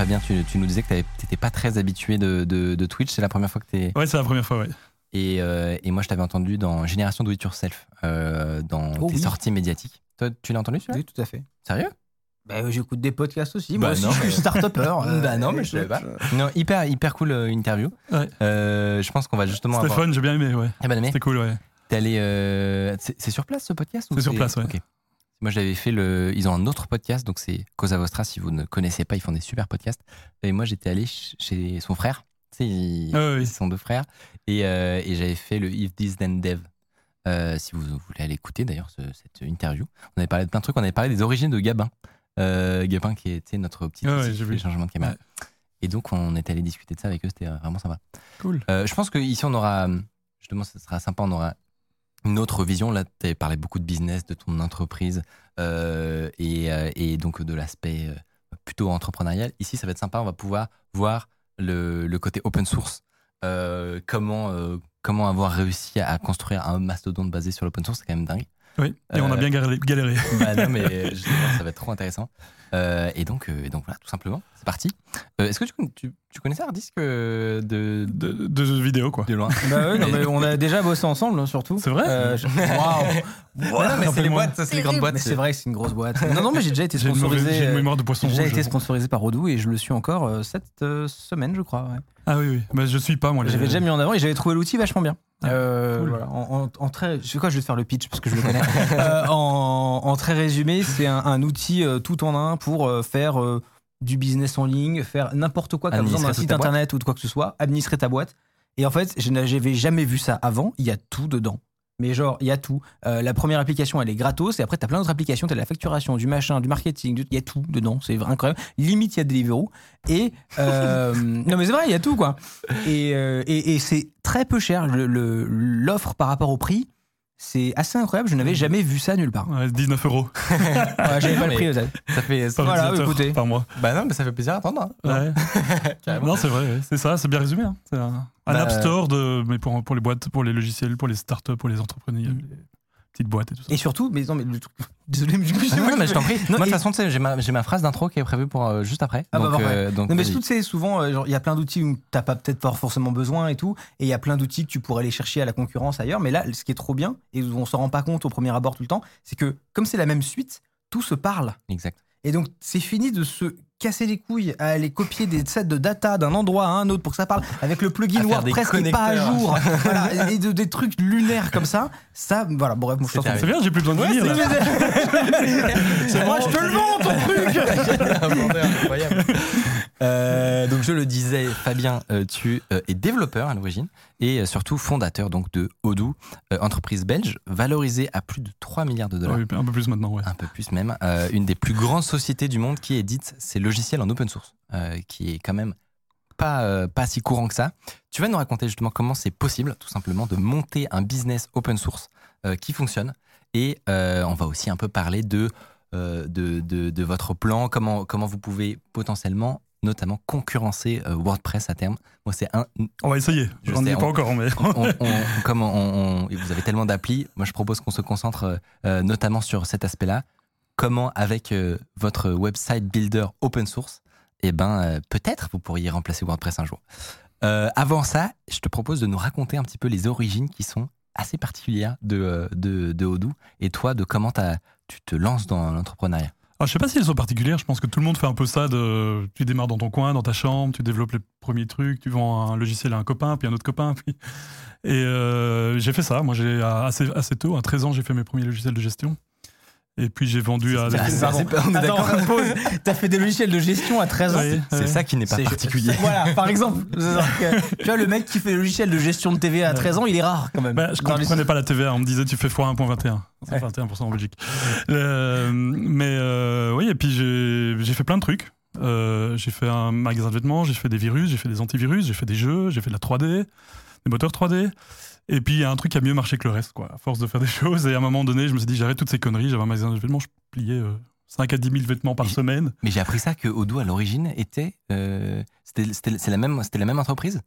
Fabien, tu, tu nous disais que tu n'étais pas très habitué de, de- de Twitch. C'est la première fois que tu es. Ouais, c'est la première fois, ouais. Et, euh, et moi, je t'avais entendu dans Génération Do It Yourself, euh, dans Oh tes oui. sorties médiatiques. Toi, tu l'as entendu celui-là Oui, tout à fait. Sérieux? Bah, euh, j'écoute des podcasts aussi. Bah Moi aussi, non, je suis mais- start-upper. euh, Bah non, mais je savais pas. Non, hyper, hyper cool euh, interview. Ouais. Euh, je pense qu'on va justement C'était avoir. fun, j'ai bien aimé, ouais. Eh ben, aimé. C'était cool, ouais. T'es allé. euh, C'est sur place ce podcast ou C'est sur place, ouais. Ok. Moi, j'avais fait le. Ils ont un autre podcast, donc c'est Cosa Vostra. Si vous ne connaissez pas, ils font des super podcasts. Et moi, j'étais allé ch- chez son frère. Tu sais, ils, Ah ouais, oui. ils sont deux frères. Et, euh, et j'avais fait le If This Then Dev. Euh, si vous voulez aller écouter d'ailleurs ce- cette interview, on avait parlé de plein de trucs. On avait parlé des origines de Gabin. Euh, Gabin qui était notre petit Ah ouais, changement de caméra. Ouais. Et donc, on était allé discuter de ça avec eux. C'était vraiment sympa. Cool. Je pense qu'ici, on aura, justement, ça sera sympa, on aura une autre vision. Là, tu as parlé beaucoup de business, de ton entreprise euh, et, euh, et donc de l'aspect euh, plutôt entrepreneurial. Ici, ça va être sympa, on va pouvoir voir le, côté open source. Comment, comment avoir réussi à construire un mastodonte basé sur l'open source, c'est quand même dingue. Oui, et on a Euh, bien galéré. galéré. Bah non, mais justement, ça va être trop intéressant. Euh, et, donc, euh, et donc voilà, tout simplement, c'est parti. Euh, Est-ce que tu, tu, tu connaissais Hardisk euh, de, De, de jeux vidéo, quoi. de loin Bah ouais, non, mais on a déjà bossé ensemble, hein, surtout. C'est vrai je- Waouh mais c'est les boîtes, ça c'est les grandes boîtes. C'est vrai que c'est une grosse boîte. Non, non, mais j'ai déjà été J'ai sponsorisé. j'ai une mémoire de poisson J'ai déjà rouge. été sponsorisé par Odoo et je le suis encore euh, cette euh, semaine, je crois. ouais. Ah oui, oui. Bah, je suis pas, moi. les- J'avais déjà mis en avant et j'avais trouvé l'outil vachement bien. Ah, Euh, cool. voilà, en, en- en très, je sais quoi, je vais te faire le pitch parce que je le connais. Euh, en, en très résumé, c'est un, un outil euh, tout en un pour faire du business en ligne, faire n'importe quoi, comme besoin d'un site boîte. internet ou de quoi que ce soit, administrer ta boîte. Et en fait, je n'avais jamais vu ça avant. Il y a tout dedans. Mais genre, il y a tout. Euh, la première application, elle est gratos. Et après, tu as plein d'autres applications. Tu as la facturation, du machin, du marketing. du- Il y a tout dedans. C'est incroyable. Limite, il y a Deliveroo. Et. euh, non, mais c'est vrai, il y a tout, quoi. Et, euh, et, et c'est très peu cher. Le- le- L'offre par rapport au prix, c'est assez incroyable. Je n'avais jamais vu ça nulle part. Ouais, 19 euros Ouais, J'avais pas le prix. Ça fait. par Voilà, écoutez. par mois. Bah non, mais ça fait plaisir à entendre. hein. Ouais. Non, c'est vrai, c'est ça, c'est bien résumé. hein. Un, un Bah, app store, de, mais pour, pour les boîtes, pour les logiciels, pour les startups, pour les entrepreneurs, petites boîtes et tout ça. Et surtout, mais non, mais le truc. Désolé, mais du coup, Ah non, mais je t'en prie. Non, Moi, de toute façon, tu sais, j'ai ma, phrase d'intro qui est prévue pour euh, juste après. Ah bah, donc, parfait. euh, donc Non, mais surtout, tu sais, souvent, euh, il y a plein d'outils où t'as pas peut-être pas forcément besoin et tout, et il y a plein d'outils que tu pourrais aller chercher à la concurrence ailleurs. Mais là, ce qui est trop bien, et où on s'en rend pas compte au premier abord tout le temps, c'est que comme c'est la même suite, tout se parle. Exact. Et donc, c'est fini de se casser les couilles à aller copier des sets de data d'un endroit à un autre pour que ça parle avec le plugin WordPress qui est pas à jour. voilà, et de, des trucs lunaires comme ça. Ça, voilà, bref, moi, je C'est bien, j'ai plus besoin de venir là. C'est moi, je te le vends, ton truc incroyable. Euh, donc je le disais, Fabien, euh, tu euh, es développeur à l'origine et surtout fondateur donc de Odoo, entreprise belge valorisée à plus de 3 milliards de dollars. Oui, un peu plus maintenant, ouais. Un peu plus même, euh, une des plus grandes sociétés du monde qui édite ses logiciels en open source, euh, qui est quand même pas, pas si courant que ça. Tu vas nous raconter justement comment c'est possible, tout simplement, de monter un business open source qui fonctionne. Et on va aussi un peu parler de, de, de, de votre plan, comment, comment vous pouvez potentiellement, notamment, concurrencer euh, WordPress à terme. Moi, c'est un. On va essayer. Je sais, est pas on- encore, mais. on- on- comme vous avez tellement d'applis, moi je propose qu'on se concentre euh, euh, notamment sur cet aspect-là. Comment, avec euh, votre website builder open source, eh ben, peut-être vous pourriez remplacer WordPress un jour. Avant ça, je te propose de nous raconter un petit peu les origines qui sont assez particulières de, de, de Odoo et toi, de comment tu te lances dans l'entrepreneuriat? Alors, je sais pas si elles sont particulières. Je pense que tout le monde fait un peu ça. De, tu démarres dans ton coin, dans ta chambre, tu développes les premiers trucs, tu vends un logiciel à un copain, puis un autre copain. Puis... Et euh, j'ai fait ça. Moi, j'ai assez, assez tôt, à 13 ans, j'ai fait mes premiers logiciels de gestion. Et puis j'ai vendu à. T'as fait des logiciels de gestion à 13 ans. Ouais, C'est ouais. ça qui n'est pas particulier. Voilà, par exemple. Que, tu vois, le mec qui fait des logiciels de gestion de TV à 13 ans, il est rare quand même. Bah, je les- comprenais pas la TVA. On me disait tu fais x1.21. C'est Ouais. 21% en Belgique. Euh, mais euh, oui, et puis j'ai j'ai fait plein de trucs. Euh, j'ai fait un magasin de vêtements, j'ai fait des virus, j'ai fait des antivirus, j'ai fait des jeux, j'ai fait de la 3D, des moteurs 3D. Et puis il y a un truc qui a mieux marché que le reste, quoi, à force de faire des choses. Et à un moment donné, je me suis dit j'arrête toutes ces conneries. J'avais un magasin de vêtements, je pliais euh, 5 à 10 000 vêtements par semaine. Mais j'ai appris ça que Odoo à l'origine était, euh, c'était, la même, c'était la même entreprise?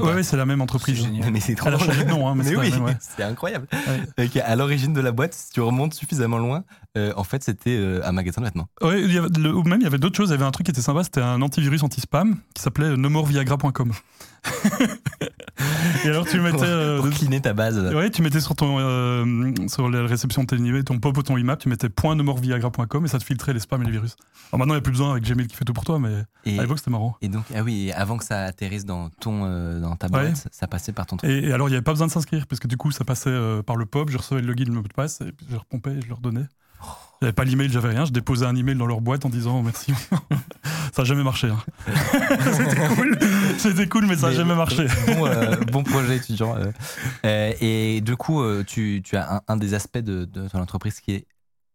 Ou Ouais, c'est la même entreprise. Mais c'est trop Elle a drôle. changé de nom, hein, mais, Mais c'est oui, la même, ouais. c'est incroyable. Ouais. À l'origine de la boîte, si tu remontes suffisamment loin, euh, en fait, c'était euh, un magasin de vêtements. Ouais, il y avait, le- ou même il y avait d'autres choses. Il y avait un truc qui était sympa, c'était un antivirus anti-spam qui s'appelait nomoreviagra.com. Et alors tu mettais, euh, Pour cleaner ta base. ouais, tu mettais sur ton euh, sur la réception de tes ton pop ou ton IMAP, tu mettais .nomoreviagra.com et ça te filtrait les spams et les virus. Alors maintenant il n'y a plus besoin avec Gmail qui fait tout pour toi, mais Et, à l'époque c'était marrant. et donc, ah oui, et avant que ça atterrisse dans, ton, euh, dans ta Ouais. boîte, ça passait par ton truc. Et, et alors il n'y avait pas besoin de s'inscrire parce que du coup ça passait euh, par le pop, je recevais le login, le mot de passe, et puis je repompais et je leur donnais. J'avais pas l'email, j'avais rien. Je déposais un email dans leur boîte en disant oh, merci. ça a jamais marché. hein. C'était cool. C'était cool, mais ça a Mais- jamais marché. bon, euh, bon projet étudiant. euh. Euh, et du coup, euh, tu, tu as un, un des aspects de, de ton entreprise qui est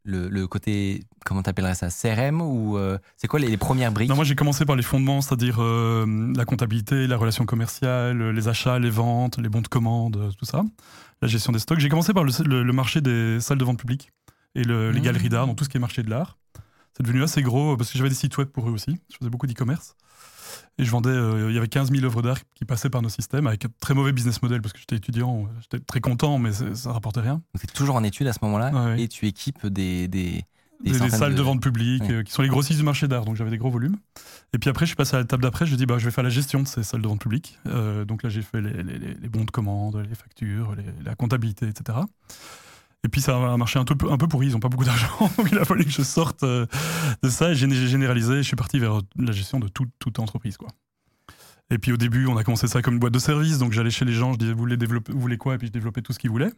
le, le côté, comment t'appellerais ça, CRM ou euh, c'est quoi les, les premières briques? Non, moi j'ai commencé par les fondements, c'est-à-dire euh, la comptabilité, la relation commerciale, les achats, les ventes, les bons de commande, euh, tout ça, la gestion des stocks. J'ai commencé par le, le- le marché des salles de vente publiques et le- les Mmh. galeries d'art, donc tout ce qui est marché de l'art. C'est devenu assez gros parce que j'avais des sites web pour eux aussi. Je faisais beaucoup d'e-commerce. Et je vendais, euh, il y avait 15 000 œuvres d'art qui passaient par nos systèmes avec un très mauvais business model parce que j'étais étudiant, j'étais très content, mais ça rapportait rien. Tu es toujours en études à ce moment-là ouais. et tu équipes des, des, Des, des salles de, vente publique Ouais. euh, qui sont les grossistes du marché d'art, donc j'avais des gros volumes. Et puis après, je suis passé à l'étape d'après, je dis bah, je vais faire la gestion de ces salles de vente publique. Euh, donc là, j'ai fait les, les- les- les bons de commande, les factures, les- la comptabilité, etc. Et puis ça a marché un peu, un peu pourri, ils n'ont pas beaucoup d'argent, donc il a fallu que je sorte euh, de ça et j'ai généralisé, je suis parti vers la gestion de tout- toute entreprise. Quoi. Et puis au début, on a commencé ça comme une boîte de service, donc j'allais chez les gens, je disais vous voulez, développer, vous voulez quoi, et puis je développais tout ce qu'ils voulaient.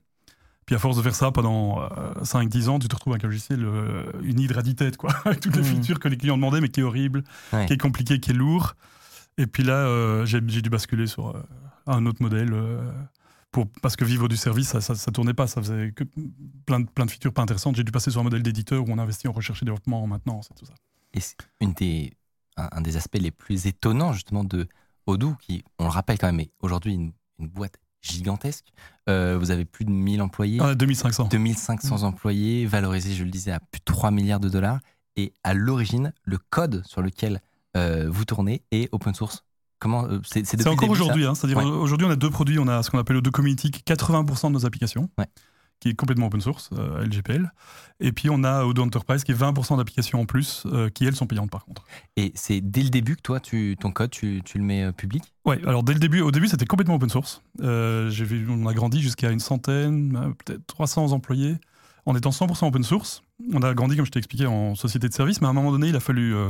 Puis à force de faire ça pendant 5-10 ans, tu te retrouves avec un logiciel, euh, une hydre à 10 têtes, quoi, avec toutes les Mhm. features que les clients demandaient, mais qui est horrible, Ouais. qui est compliqué, qui est lourd. Et puis là, euh, j'ai dû basculer sur euh, un autre modèle. euh, pour, parce que vivre du service, ça, ça, ça tournait pas, ça faisait que plein de, plein de features pas intéressantes. J'ai dû passer sur un modèle d'éditeur où on investit en recherche et développement, en maintenance et tout ça. Et c'est une des, un, un des aspects les plus étonnants justement de Odoo, qui, on le rappelle quand même, est aujourd'hui une, une boîte gigantesque. Euh, vous avez plus de 1000 employés, Ah, 2500. 2500 employés, valorisés, je le disais, à plus de 3 milliards de dollars. Et à l'origine, le code sur lequel euh, vous tournez est open source. Comment euh, c'est, c'est, depuis C'est le encore aujourd'hui. Hein, C'est-à-dire Ouais. aujourd'hui, on a deux produits. On a ce qu'on appelle qui est 80% de nos applications, Ouais. qui est complètement open source, euh, LGPL. Et puis on a Odoo Enterprise, qui est 20% d'applications en plus, euh, qui elles sont payantes par contre. Et c'est dès le début que toi, tu, ton code, tu, tu le mets euh, public? Ouais, alors dès le début, au début c'était complètement open source. Euh, j'ai vu, on a grandi jusqu'à une centaine, euh, peut-être 300 employés, en étant 100% open source. On a grandi, comme je t'ai expliqué, en société de service, mais à un moment donné, il a fallu euh,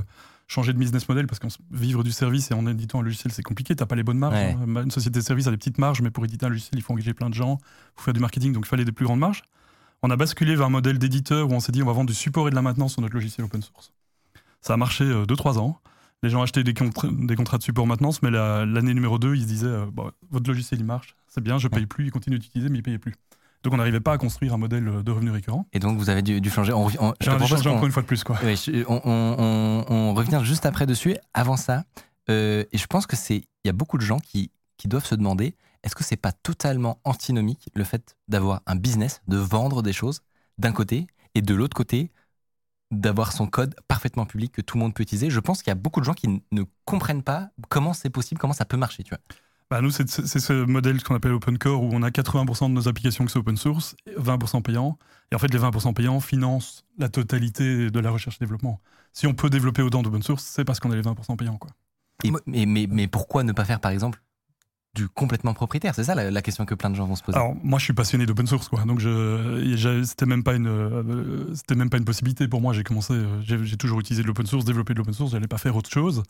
changer de business model parce qu'en vivre du service et en éditant un logiciel, c'est compliqué. T'as pas les bonnes marges. Ouais. hein. Une société de service a des petites marges, mais pour éditer un logiciel, il faut engager plein de gens, il faut faire du marketing, donc il fallait des plus grandes marges. On a basculé vers un modèle d'éditeur où on s'est dit on va vendre du support et de la maintenance sur notre logiciel open source. Ça a marché 2-3 ans. Les gens achetaient des, contra- des contrats de support maintenance, mais la- l'année numéro 2, ils se disaient euh, Bon, votre logiciel il marche, c'est bien, je paye plus, ils continuent d'utiliser, mais ils payaient plus. Donc on n'arrivait pas à construire un modèle euh, de revenu récurrent. Et donc vous avez dû, dû changer. On, on- J'ai qu'on- encore une fois de plus. Quoi. Ouais, on, on- on- revient juste après dessus. Avant ça, euh, et je pense que c'est, il y a beaucoup de gens qui, qui doivent se demander, est-ce que c'est pas totalement antinomique le fait d'avoir un business, de vendre des choses d'un côté, et de l'autre côté, d'avoir son code parfaitement public que tout le monde peut utiliser? Je pense qu'il y a beaucoup de gens qui ne comprennent pas comment c'est possible, comment ça peut marcher, tu vois. Bah, nous, c'est ce modèle qu'on appelle Open Core où on a 80% de nos applications qui sont open source, 20% payants. Et en fait, les 20% payants financent la totalité de la recherche et développement. Si on peut développer autant d'open source, c'est parce qu'on a les 20% payants. Quoi. Et- mais, mais, mais pourquoi ne pas faire, par exemple, du complètement propriétaire? C'est ça la, la question que plein de gens vont se poser. Alors, moi, je suis passionné d'open source, quoi. Donc, je, c'était même pas une, euh, c'était même pas une possibilité pour moi. J'ai commencé, euh, j'ai j'ai toujours utilisé de l'open source, développé de l'open source. J'allais pas faire autre chose.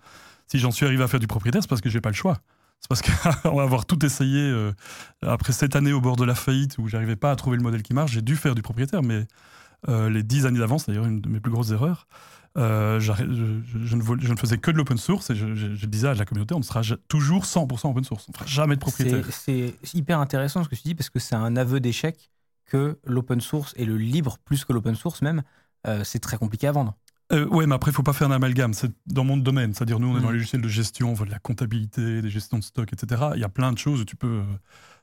Si j'en suis arrivé à faire du propriétaire, c'est parce que j'ai pas le choix. C'est parce qu'on va avoir tout essayé euh, après cette année au bord de la faillite où j'arrivais pas à trouver le modèle qui marche. J'ai dû faire du propriétaire, mais euh, les dix années d'avant, c'est d'ailleurs une de mes plus grosses erreurs. Euh, je, ne, ne faisais que de l'open source et je, disais à la communauté on sera ja- toujours 100% open source, on ne fera jamais de propriétaire. C'est hyper intéressant ce que tu dis parce que c'est un aveu d'échec que l'open source et le libre, plus que l'open source même, c'est très compliqué à vendre. Euh, ouais, mais après, il faut pas faire un amalgame. C'est dans mon domaine. C'est-à-dire, nous, on est dans Mhm. les logiciels de gestion, on de la comptabilité, des gestions de stock, etc. Il y a plein de choses où tu peux euh,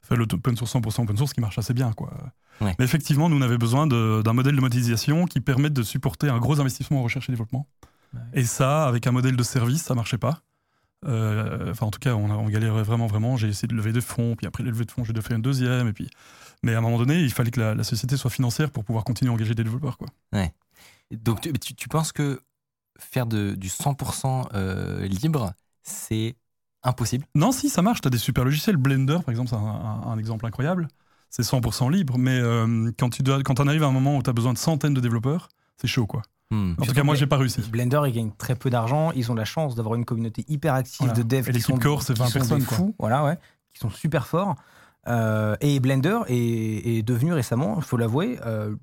faire l'open source 100% open source qui marche assez bien. Quoi. Ouais. Mais effectivement, nous, on avait besoin d'un modèle de monétisation qui permette de supporter un gros investissement en recherche et développement. Ouais. Et ça, avec un modèle de service, ça marchait pas. Euh, Enfin, en tout cas, on, a- on galérait vraiment, vraiment. J'ai essayé de lever des fonds, puis après les levées de fonds, j'ai faire une deuxième. Et puis... Mais à un moment donné, il fallait que la, la société soit financière pour pouvoir continuer à engager des développeurs. Quoi. Donc, tu, tu- tu penses que faire de, du 100% euh, libre, c'est impossible? Non, si, ça marche. Tu as des super logiciels. Blender, par exemple, c'est un, un- un exemple incroyable. C'est 100% libre, mais euh, quand tu dois, quand on arrive à un moment où tu as besoin de centaines de développeurs, c'est chaud, quoi. Hmm. En tout cas, moi, j'ai pas réussi. Blender, ils gagnent très peu d'argent. Ils ont la chance d'avoir une communauté hyper active Voilà. de devs Et qui sont, core, c'est qui 20 sont personnes, quoi. fous, voilà, ouais, qui sont super forts. Euh, et Blender est, est devenu récemment, il faut l'avouer, euh,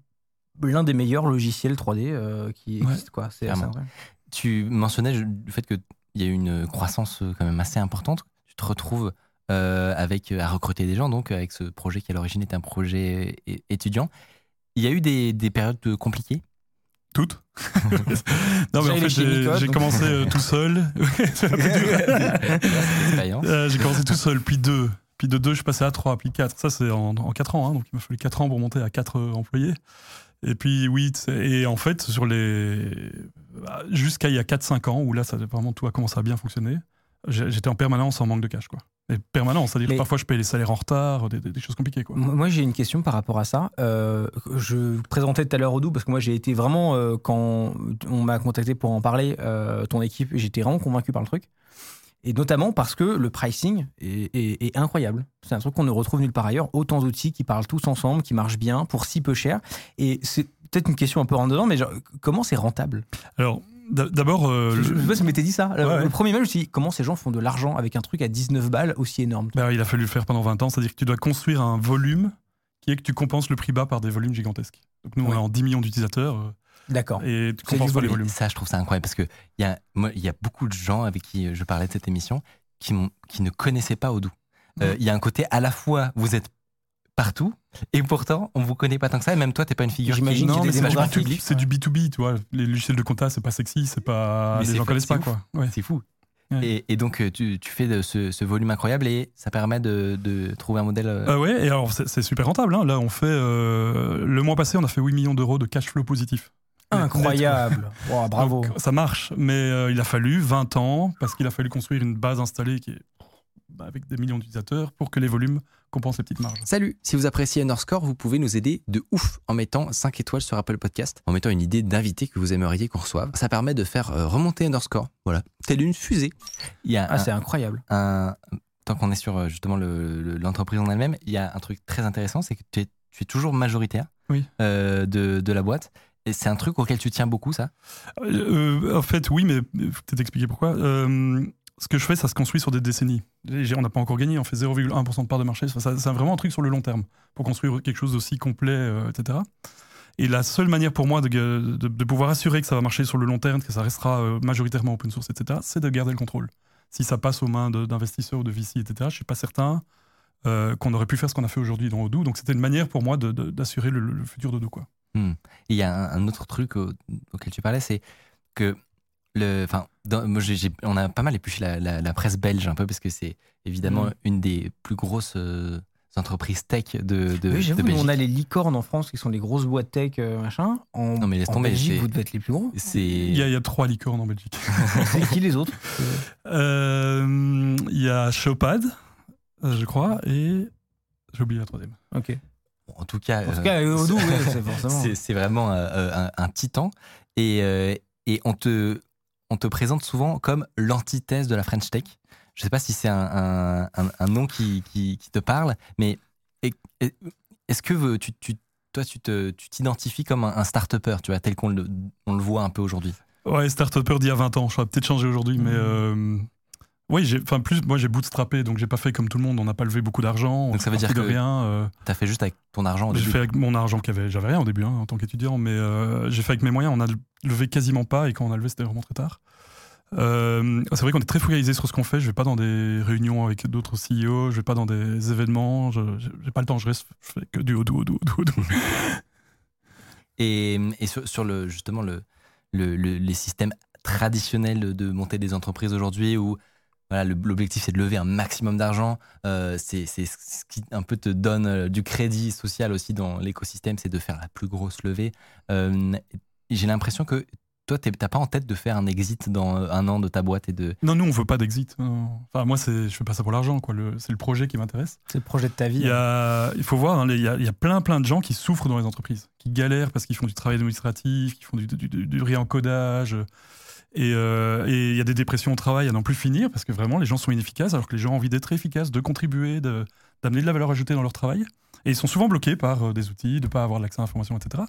l'un des meilleurs logiciels 3D euh, qui Ouais. existent. Quoi. C'est. Tu mentionnais le fait qu'il y a eu une croissance euh, quand même assez importante. Tu te retrouves euh, avec, à recruter des gens, donc avec ce projet qui à l'origine est un projet étudiant. Il y a eu des, des périodes compliquées? Toutes. non, mais en fait, j'ai commencé euh, tout seul. Euh, j'ai commencé tout seul, puis deux. Puis de deux, je suis passé à trois, puis quatre. Ça, c'est en, en quatre ans. hein, donc, il m'a fallu quatre ans pour monter à quatre employés. Et puis, oui, et en fait, sur les. Jusqu'à il y a 4-5 ans, où là, ça, vraiment, tout a commencé à bien fonctionner, j'étais en permanence en manque de cash, quoi. Et permanence, c'est-à-dire que parfois, je paye les salaires en retard, des, des- des choses compliquées, quoi. Moi, moi, j'ai une question par rapport à ça. Euh, je présentais tout à l'heure Odoo parce que moi, j'ai été vraiment, euh, quand on m'a contacté pour en parler, euh, ton équipe, j'étais vraiment convaincu par le truc. Et notamment parce que le pricing est, est- est incroyable. C'est un truc qu'on ne retrouve nulle part ailleurs. Autant d'outils qui parlent tous ensemble, qui marchent bien pour si peu cher. Et c'est peut-être une question un peu rentre dedans, mais genre, comment c'est rentable? Alors, d'abord. euh, Je, sais pas si m'étais dit ça. Le, Ouais, premier mail, je me suis dit, comment ces gens font de l'argent avec un truc à 19 balles aussi énorme? Bah, il a fallu le faire pendant 20 ans, c'est-à-dire que tu dois construire un volume qui est que tu compenses le prix bas par des volumes gigantesques. Donc, nous, on est en 10 millions d'utilisateurs euh, D'accord. et tu C'est compenses du pas les volume. volumes. Ça, je trouve ça incroyable parce que il y a, moi, il y a beaucoup de gens avec qui je parlais de cette émission qui, ne connaissaient pas Odoo. Euh, Il y a un côté à la fois, vous êtes partout et pourtant, on vous connaît pas tant que ça. Et même toi, t'es pas une figure J'imagine Non, mais c'est du, démographies. B2B, c'est du B2B, tu vois. Les logiciels de compta, c'est pas sexy, c'est pas. Mais les gens connaissent pas, ouf. quoi. Ouais. C'est fou. Ouais. Et, et donc, euh, tu, tu fais de ce, ce volume incroyable et ça permet de, de trouver un modèle. euh, Ah ouais, et alors c'est c'est super rentable. hein. Là, on fait. euh, le mois passé, on a fait 8 millions d'euros de cash flow positif. Incroyable. Wow, bravo. Donc, ça marche, mais euh, il a fallu 20 ans parce qu'il a fallu construire une base installée qui est bah, avec des millions d'utilisateurs pour que les volumes compensent les petites marges. Salut Si vous appréciez Underscore, vous pouvez nous aider de ouf en mettant 5 étoiles sur Apple Podcast, en mettant une idée d'invité que vous aimeriez qu'on reçoive. Ça permet de faire euh, remonter Underscore, voilà, telle une fusée. Il y a Ah, un- c'est incroyable. un, tant qu'on est sur euh, justement le- le- l'entreprise en elle-même, il y a un truc très intéressant, c'est que tu es, tu es toujours majoritaire Oui. euh, de, de la boîte. Et c'est un truc auquel tu tiens beaucoup, ça? Euh, en fait, oui, mais peut-être expliquer pourquoi. Euh, ce que je fais, ça se construit sur des décennies. On n'a pas encore gagné, on fait 0,1% de part de marché. C'est vraiment un truc sur le long terme pour construire quelque chose d'aussi complet, euh, etc. Et la seule manière pour moi de, pouvoir assurer que ça va marcher sur le long terme, que ça restera majoritairement open source, etc., c'est de garder le contrôle. Si ça passe aux mains d'investisseurs ou de VC, etc., je suis pas certain qu'on aurait pu faire ce qu'on a fait aujourd'hui dans Odoo. Donc c'était une manière pour moi d'assurer le, le futur d'Odoo. quoi. Et il y a un, un autre truc au- auquel tu parlais, c'est que le, enfin, on a pas mal épluché la, la- la presse belge un peu parce que c'est évidemment Mhm. une des plus grosses euh, entreprises tech de, de, oui, de Belgique. on a les licornes en France qui sont les grosses boîtes tech, euh, machin. En, Non, mais laisse en tomber, Belgique, vous devez être les plus gros. Il y, a, il y a trois licornes en Belgique. C'est qui les autres? Euh, Il y a Chopad, je crois, et j'ai oublié la troisième. Ok. En tout cas, En tout euh, cas, Odoo, ouais, c'est forcément. c'est c'est vraiment euh, un, un titan. Et, euh, et on, te, on te présente souvent comme l'antithèse de la French Tech. Je ne sais pas si c'est un, un- un- un nom qui, qui- qui te parle, mais est-ce que tu, tu- toi, tu t'identifies comme un, un start-upper, tu vois, tel qu'on le, on le voit un peu aujourd'hui? Ouais, start-upper d'il y a 20 ans. Je serais peut-être changé aujourd'hui, mais euh, Oui, enfin plus, moi j'ai bootstrappé, donc j'ai pas fait comme tout le monde. On n'a pas levé beaucoup d'argent. Donc ça veut dire que rien. euh, T'as fait juste avec ton argent au j'ai fait avec mon argent qu'avait, j'avais rien au début hein, en tant qu'étudiant, mais euh, j'ai fait avec mes moyens. On a levé quasiment pas, et quand on a levé, c'était vraiment très tard. Euh, c'est vrai qu'on est très focalisé sur ce qu'on fait. Je vais pas dans des réunions avec d'autres CEO, je vais pas dans des événements. Je, j'ai pas le temps. Je reste, je fais que du haut, du haut, du haut, du haut, du haut. Et, et sur, sur le, justement le, le- le- les systèmes traditionnels de monter des entreprises aujourd'hui où voilà, le- l'objectif c'est de lever un maximum d'argent, euh, c'est c'est ce qui un peu te donne euh, du crédit social aussi dans l'écosystème, c'est de faire la plus grosse levée. Euh, J'ai l'impression que toi, t'as pas en tête de faire un exit dans euh, un an de ta boîte et de. Non, nous on veut pas d'exit. non. Enfin moi, c'est, je fais pas ça pour l'argent. Quoi. C'est le projet qui m'intéresse. C'est le projet de ta vie. Il, y a, il faut voir, hein, les- il, y a, il y a plein plein de gens qui souffrent dans les entreprises, qui galèrent parce qu'ils font du travail administratif, qui font du, du, du- du réencodage. Et, euh, et il y a des dépressions au travail à n'en plus finir parce que vraiment les gens sont inefficaces alors que les gens ont envie d'être efficaces, de contribuer, d'amener de la valeur ajoutée dans leur travail. Et ils sont souvent bloqués par euh, des outils, de ne pas avoir l'accès à l'information, etc.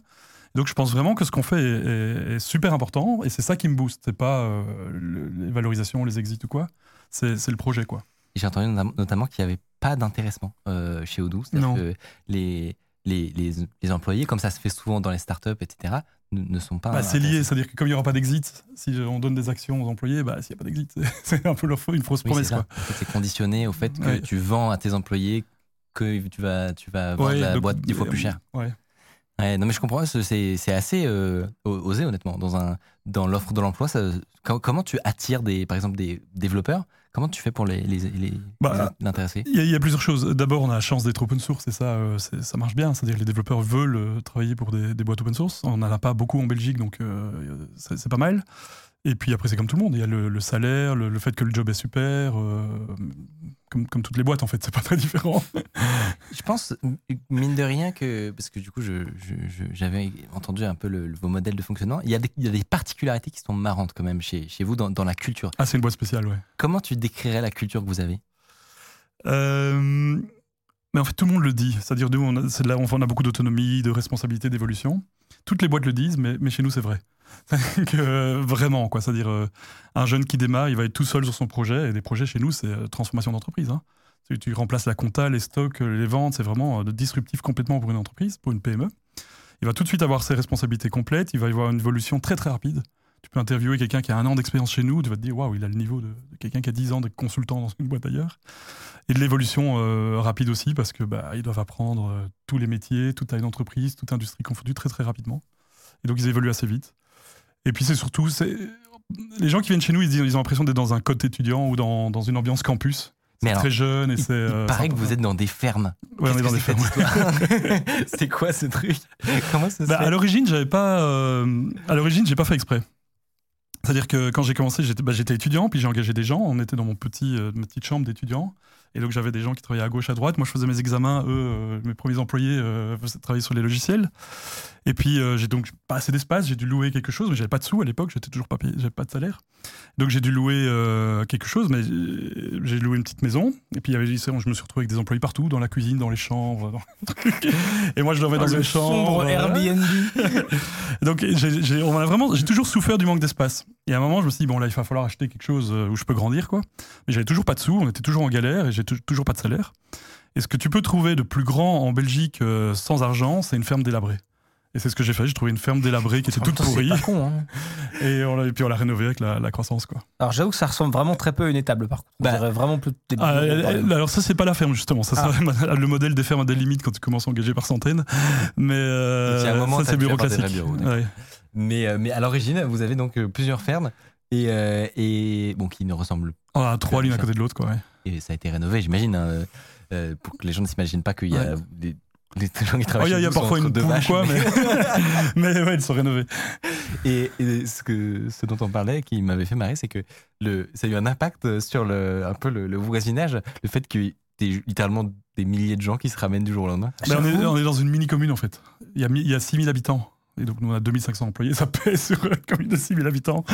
Donc je pense vraiment que ce qu'on fait est, est- est super important et c'est ça qui me booste. C'est pas euh, le- les valorisations, les exits ou quoi. C'est le projet quoi. J'ai entendu notam- notamment qu'il n'y avait pas d'intéressement chez Odoo. C'est-à-dire Non. que les, les, les, les employés, comme ça se fait souvent dans les startups, etc., ne, ne sont pas. Bah, c'est lié, c'est-à-dire que comme il n'y aura pas d'exit, si on donne des actions aux employés, bah, s'il n'y a pas d'exit, c'est un peu leur faux- une fausse Oui, promesse. c'est. En fait, conditionné au fait que Ouais. tu vends à tes employés que tu vas, tu vas vendre Ouais, la donc, boîte dix fois euh, plus cher. Ouais. Ouais, non, mais je comprends, c'est c'est assez euh, osé, honnêtement. Dans, un, dans l'offre de l'emploi, comment tu attires, des, par exemple, des développeurs Comment tu fais pour les, les, les, Bah, les intéresser? Il y, a, il y a plusieurs choses. D'abord, on a la chance d'être open source et ça, euh, ça marche bien. C'est-à-dire que les développeurs veulent euh, travailler pour des, des boîtes open source. On n'en a pas beaucoup en Belgique, donc euh, c'est pas mal. Et puis après, c'est comme tout le monde. Il y a le, le salaire, le, le fait que le job est super. euh, comme, comme toutes les boîtes, en fait, c'est pas très différent. Je pense, mine de rien, que. Parce que du coup, je- je- je- j'avais entendu un peu le- vos modèles de fonctionnement. Il y, a des, il y a des particularités qui sont marrantes quand même chez, chez vous dans, dans la culture. Ah, c'est une boîte spéciale, ouais. Comment tu décrirais la culture que vous avez? Euh, mais en fait, tout le monde le dit. C'est-à-dire, nous, on a, là, on a beaucoup d'autonomie, de responsabilité, d'évolution. Toutes les boîtes le disent, mais, mais chez nous, c'est vrai. Que, euh, vraiment, quoi. C'est-à-dire, euh, un jeune qui démarre, il va être tout seul sur son projet. Et des projets chez nous, c'est euh, transformation d'entreprise. hein. Tu, remplaces la compta, les stocks, les ventes. C'est vraiment disruptif complètement pour une entreprise, pour une PME. Il va tout de suite avoir ses responsabilités complètes. Il va y avoir une évolution très, très rapide. Tu peux interviewer quelqu'un qui a un an d'expérience chez nous. Tu vas te dire, waouh, il a le niveau de, quelqu'un qui a 10 ans de consultant dans une boîte ailleurs et de l'évolution rapide aussi parce que bah, doivent apprendre tous les métiers, toute taille d'entreprise, toute industrie confondue très très rapidement. Et donc ils évoluent assez vite. Et puis c'est surtout, les gens qui viennent chez nous, ils, disent- ils ont l'impression d'être dans un code étudiant ou dans, dans une ambiance campus. Mais alors, très jeune et Il, c'est. il euh, paraît que vous êtes dans des fermes. Ouais, on est dans des fermes. C'est quoi ce truc Comment ça se Bah, fait à l'origine, j'avais pas. euh, à l'origine, j'ai pas fait exprès. C'est-à-dire que quand j'ai commencé, j'étais bah, étudiant, puis j'ai engagé des gens. On était dans mon petit, euh, ma petite chambre d'étudiant. Et donc j'avais des gens qui travaillaient à gauche, à droite. Moi, je faisais mes examens. Eux, euh, mes premiers employés euh, travailler sur les logiciels. Et puis euh, j'ai donc pas assez d'espace. J'ai dû louer quelque chose, mais j'avais pas de sous à l'époque. J'étais toujours pas payé, j'avais pas de salaire. Donc j'ai dû louer quelque chose, mais j'ai loué une petite maison. Et puis il y avait, je me suis retrouvé avec des employés partout, dans la cuisine, dans les chambres. dans- Et moi, je dormais dans le une chambre. Airbnb. Donc on a vraiment, j'ai toujours souffert du manque d'espace. Et à un moment, je me suis dit bon là, il va falloir acheter quelque chose où je peux grandir quoi. Mais j'avais toujours pas de sous, on était toujours en galère et j'ai tou- toujours pas de salaire. Et ce que tu peux trouver de plus grand en Belgique euh, sans argent, c'est une ferme délabrée. Et c'est ce que j'ai fait. J'ai trouvé une ferme délabrée qui était toute pourrie pas con, hein. et, on l'a- et puis on l'a rénovée avec la, la croissance quoi. Alors j'avoue que ça ressemble vraiment très peu à une étable par contre. On Bah, vraiment plus des Ah, alors ça c'est pas la ferme justement, ça Ah. c'est le modèle des fermes à des limites quand tu commences à engager par centaines. Mais euh, un moment, ça c'est dû bureau avoir des classique. vrais bureaux, d'accord. Ouais. mais, euh, mais à l'origine, vous avez donc euh, plusieurs fermes et, euh, et bon, qui ne ressemblent On a trois l'une à côté de l'autre quoi. ouais. Et ça a été rénové, j'imagine, hein, euh, pour que les gens ne s'imaginent pas qu'il y a Ouais. des, les gens qui Oh, travaillent Il y a, il y a parfois une poule ou vaches, quoi, mais- mais, ouais, elles sont rénovées. Et, et ce, que, ce dont on parlait, qui m'avait fait marrer, c'est que le, ça a eu un impact sur le, un peu le, le voisinage, le fait qu'il y ait littéralement des milliers de gens qui se ramènent du jour au lendemain. Ben, on, est, on est dans une mini-commune en fait. Il y a, il y a 6000 habitants. Et donc nous on a 2500 employés, ça pèse sur une commune de 6000 habitants.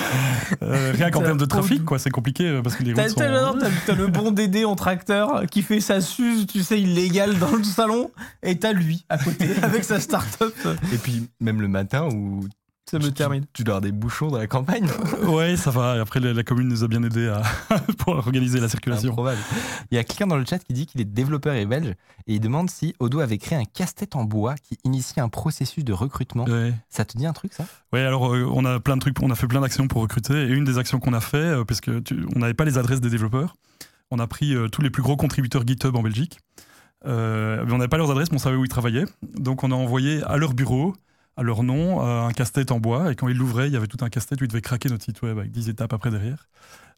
Euh, rien qu'en termes de trafic, quoi, c'est compliqué euh, parce que les T'as routes sont... t'as le, t'as- t'as le bon Dédé en tracteur qui fait sa suze, tu sais, illégale dans le salon, et t'as lui à côté avec sa start-up. Et puis, même le matin où Ça me termine. Tu dois avoir des bouchons dans la campagne. Ouais, ça va. Après, la, la commune nous a bien aidé à pour organiser la circulation. Improbable. Il y a quelqu'un dans le chat qui dit qu'il est développeur et belge et il demande si Odo avait créé un casse-tête en bois qui initie un processus de recrutement. Ouais. Ça te dit un truc ça? Ouais, alors euh, on a plein de trucs, on a fait plein d'actions pour recruter. Et une des actions qu'on a fait, euh, parce que tu- on n'avait pas les adresses des développeurs, on a pris euh, tous les plus gros contributeurs GitHub en Belgique. On n'avait pas leurs adresses, mais on savait où ils travaillaient. Donc on a envoyé à leur bureau, à leur nom, euh, un casse-tête en bois. Et quand ils l'ouvraient, il y avait tout un casse-tête où ils devaient craquer notre site web avec 10 étapes après derrière.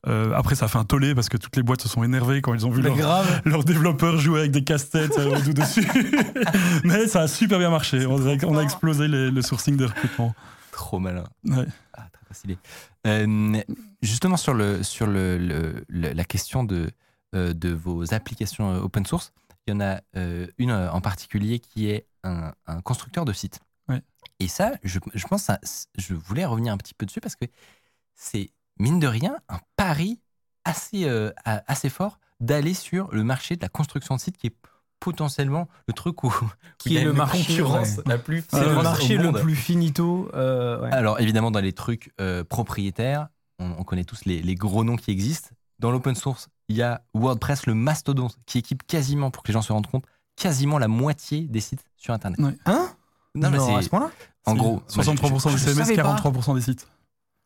Euh, après, ça a fait un tollé parce que toutes les boîtes se sont énervées quand ils ont vu leur, grave. leurs développeurs jouer avec des casse-têtes euh, tout dessus. mais ça a super bien marché. On a, on a explosé les- le sourcing de recrutement. Trop malin. Ouais. Ah, très facile. Euh, justement, sur, le, sur le, le- le- la question de, de vos applications open source, il y en a une en particulier qui est un, un constructeur de sites. Ouais. Et ça, je, je pense, ça, je voulais revenir un petit peu dessus parce que c'est, mine de rien, un pari assez, euh, a- assez fort d'aller sur le marché de la construction de sites qui est potentiellement le truc où, où Qui il y a est le une marché, concurrence ouais. la plus C'est le marché le plus finito. euh, ouais. Alors évidemment, dans les trucs euh, propriétaires, on, on connaît tous les, les gros noms qui existent. Dans l'open source, il y a WordPress, le mastodonte, qui équipe quasiment, pour que les gens se rendent compte, quasiment la moitié des sites sur Internet. Hein? Non, mais à c'est ce point-là en gros, moi, 63% je- des CMS, savais pas. 43% des sites.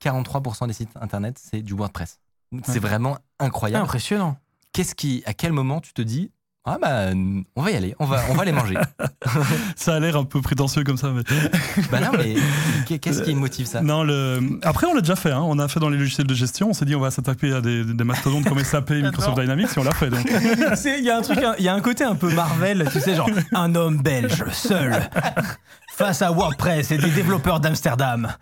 43% des sites Internet, c'est du WordPress. C'est vraiment incroyable. Impressionnant. Qu'est-ce qui, à quel moment tu te dis, ah bah, on va y aller, on va, on va les manger. Ça a l'air un peu prétentieux comme ça. Mais... bah non, mais qu'est-ce qui motive ça Non, le... Après, on l'a déjà fait. hein. On a fait dans les logiciels de gestion. On s'est dit, on va s'attaquer à des, des mastodontes comme SAP et Microsoft Dynamics. Et on l'a fait. Donc. C'est- Il y a un truc, il y a un côté un peu Marvel, tu sais, genre un homme belge seul face à WordPress et des développeurs d'Amsterdam.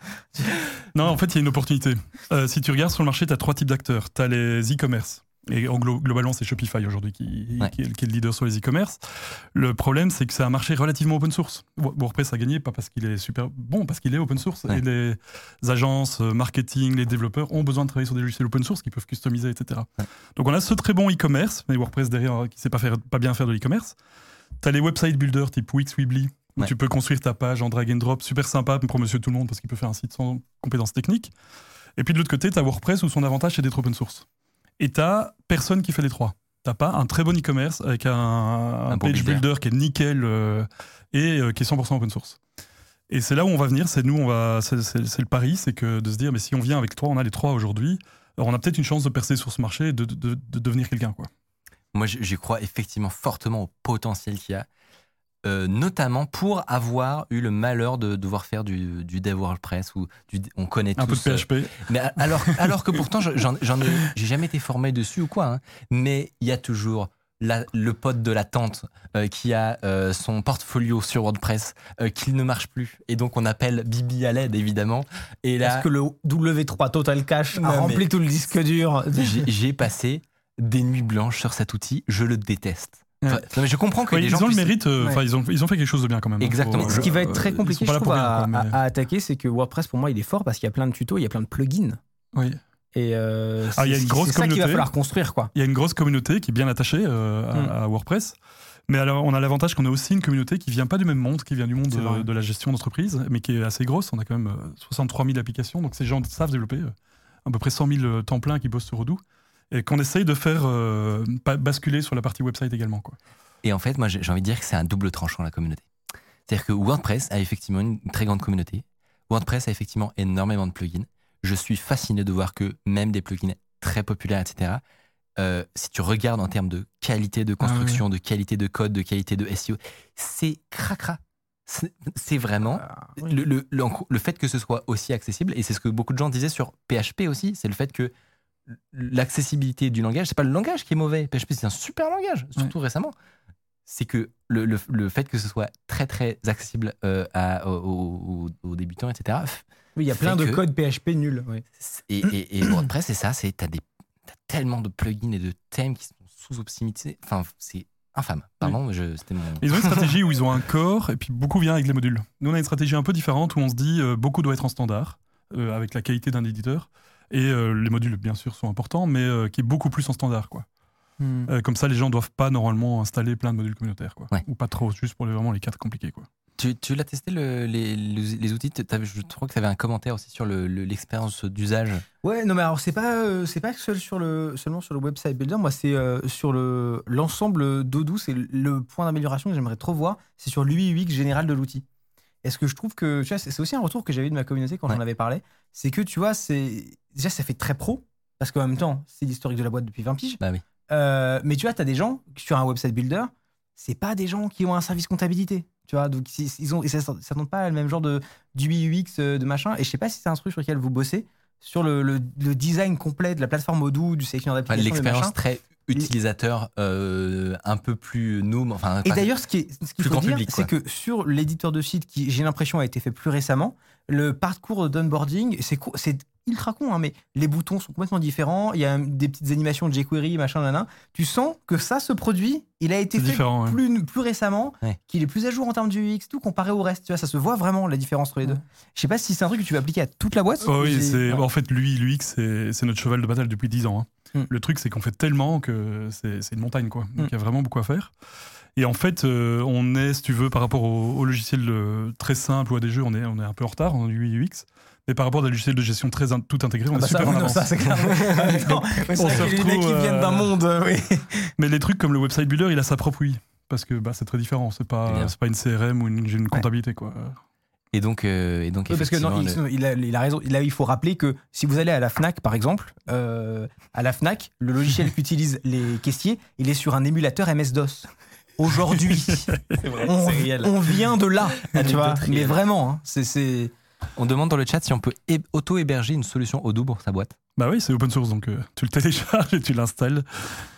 Non, en fait, il y a une opportunité. Euh, si tu regardes sur le marché, tu as trois types d'acteurs. Tu as les e-commerce. Et en glo- globalement, c'est Shopify aujourd'hui qui, Ouais. qui est, qui est le leader sur les e-commerce. Le problème, c'est que c'est un marché relativement open source. Wo- WordPress a gagné, pas parce qu'il est super bon, parce qu'il est open source. Ouais. Et les agences, euh, marketing, les développeurs ont besoin de travailler sur des logiciels open source qu'ils peuvent customiser, etc. Ouais. Donc on a ce très bon e-commerce, mais WordPress derrière qui sait pas, faire, pas bien faire de l'e-commerce. Tu as les website builders type Wix, Weebly, où Ouais. tu peux construire ta page en drag and drop, super sympa pour monsieur tout le monde parce qu'il peut faire un site sans compétences techniques. Et puis de l'autre côté, tu as WordPress où son avantage c'est d'être open source. Et tu personne qui fait les trois. T'as pas un très bon e-commerce avec un, page builder. qui est nickel euh, et euh, qui est 100% open source. Et c'est là où on va venir, c'est nous, on va, c'est, le pari, c'est que de se dire, mais si on vient avec trois, on a les trois aujourd'hui, alors on a peut-être une chance de percer sur ce marché et de, de- de- de devenir quelqu'un. Quoi. Moi, j'y crois effectivement fortement au potentiel qu'il y a, euh, notamment pour avoir eu le malheur de devoir faire du, du dev WordPress ou du, on connaît Un peu de tous. euh, PHP. mais alors, alors que pourtant, je- j'en ai, j'ai jamais été formé dessus ou quoi. hein. mais il y a toujours la- le pote de la tante euh, qui a euh, son portfolio sur WordPress euh, qui ne marche plus et donc on appelle Bibi à l'aide évidemment. Et là, Parce que le W3 Total Cache a rempli tout le disque dur? j'ai passé des nuits blanches sur cet outil. Je le déteste. Enfin, non, mais je comprends que Ouais, les ils gens ont le mérite, euh, Ouais. enfin ils, ont, ils ont fait quelque chose de bien quand même. hein. Exactement. Faut, Mais ce qui va euh, être très ils sont compliqué, pas je là trouve, pour rien, à, quoi, mais- à- à attaquer, c'est que WordPress, pour moi, il est fort parce qu'il y a plein de tutos, il y a plein de plugins. Oui. Et euh, Ah, il y a c'est- une grosse c'est ça qu'il va communauté. falloir construire, quoi. Il y a une grosse communauté qui est bien attachée euh, à, Mm. à WordPress. Mais alors, on a l'avantage qu'on a aussi une communauté qui vient pas du même monde, qui vient du monde C'est euh, de la gestion d'entreprise, mais qui est assez grosse. On a quand même euh, 63 000 applications, donc ces gens savent développer. euh, à peu près 100 000 euh, temps plein qui bossent sur Odoo. Et qu'on essaye de faire euh, basculer sur la partie website également. Quoi. Et en fait, moi, j'ai envie de dire que c'est un double tranchant, la communauté. C'est-à-dire que WordPress a effectivement une très grande communauté. WordPress a effectivement énormément de plugins. Je suis fasciné de voir que même des plugins très populaires, etc., euh, si tu regardes en termes de qualité de construction, de qualité de code, de qualité de SEO, c'est cracra. C'est vraiment Ah, le, le- le- le fait que ce soit aussi accessible, et c'est ce que beaucoup de gens disaient sur PHP aussi, c'est le fait que l'accessibilité du langage, c'est pas le langage qui est mauvais. PHP, c'est un super langage, surtout récemment. C'est que le, le- le fait que ce soit très très accessible euh, à- aux, aux- aux débutants, etc. Oui, il y a plein de que- codes PHP nuls. ouais. Et, et- et WordPress, c'est ça, c'est t'as des t'as tellement de plugins et de thèmes qui sont sous-optimisés. Enfin, c'est infâme. Pardon, je- c'était mon. Ils ont une stratégie où ils ont un corps et puis beaucoup vient avec les modules. Nous, on a une stratégie un peu différente où on se dit euh, beaucoup doit être en standard euh, avec la qualité d'un éditeur. Et euh, les modules, bien sûr, sont importants, mais euh, qui est beaucoup plus en standard. Quoi. Euh, comme ça, les gens doivent pas normalement installer plein de modules communautaires. Quoi. Ouais. Ou pas trop, juste pour les, vraiment les cas compliqués. Quoi. Tu, tu l'as testé le- les, les- outils? Je crois que tu avais un commentaire aussi sur le- le- l'expérience d'usage. Ouais, non, mais alors c'est pas, euh, c'est pas seul sur le, seulement sur le website builder. Moi, c'est euh, sur le l'ensemble d'Odoo. C'est le point d'amélioration que j'aimerais trop voir. C'est sur l'UI UX général de l'outil. Est-ce que je trouve que tu vois, c'est aussi un retour que j'avais eu de ma communauté quand Ouais. j'en avais parlé. C'est que tu vois, c'est déjà ça fait très pro parce qu'en même temps, c'est l'historique de la boîte depuis 20 piges. Bah oui. Euh, mais tu vois, tu as des gens sur un website builder, c'est pas des gens qui ont un service comptabilité. Tu vois, donc ils ont, et ça ne donne pas le même genre de UX euh, de machin. Et je sais pas si c'est un truc sur lequel vous bossez sur le, le- le design complet de la plateforme Odoo, du sélectionneur machin. L'expérience très utilisateur, euh, un peu plus noob. Enfin, Et d'ailleurs, ce qui est- ce qu'il plus faut grand dire, public, c'est que sur l'éditeur de site, qui j'ai l'impression a été fait plus récemment, le parcours d'onboarding, c'est c'est ultra con, hein, mais les boutons sont complètement différents. Il y a des petites animations de jQuery, machin, nana. Tu sens que ça, ce produit, il a été fait ouais. plus, récemment, Ouais. qu'il est plus à jour en termes du UX, tout comparé au reste. Tu vois, ça se voit vraiment la différence entre les deux. Je sais pas si c'est un truc que tu vas appliquer à toute la boîte. Oh oui, c'est ouais. en fait lui, l'UX, c'est c'est notre cheval de bataille depuis 10 ans. hein. Hmm. Le truc, c'est qu'on fait tellement que c'est une montagne, quoi. Donc Hmm. il y a vraiment beaucoup à faire. Et en fait, euh, on est, si tu veux, par rapport au, au logiciel euh, très simple ou à des jeux, on est, on est un peu en retard en UI UX. Mais par rapport à des logiciels de gestion très in- tout intégrés, on Ah bah est ça, super oui, en non, ça, c'est clair. On se les mecs qui retrouve, viennent d'un euh, monde, euh, oui. Mais les trucs comme le website builder, il a sa propre UI. Parce que bah, c'est très différent. C'est pas, pas une CRM ou une, une comptabilité, quoi. Et donc, euh, et donc Oui, parce que non, il, le- il a, il a raison. Là, il faut rappeler que si vous allez à la Fnac, par exemple, euh, à la Fnac, le logiciel qu'utilisent les caissiers, il est sur un émulateur MS-DOS. Aujourd'hui, on, on vient de là, tu vois. Mais vraiment, hein, c'est- on demande dans le chat si on peut hé- auto-héberger une solution Odoo pour sa boîte. Bah oui, c'est open source, donc euh, tu le télécharges et tu l'installes.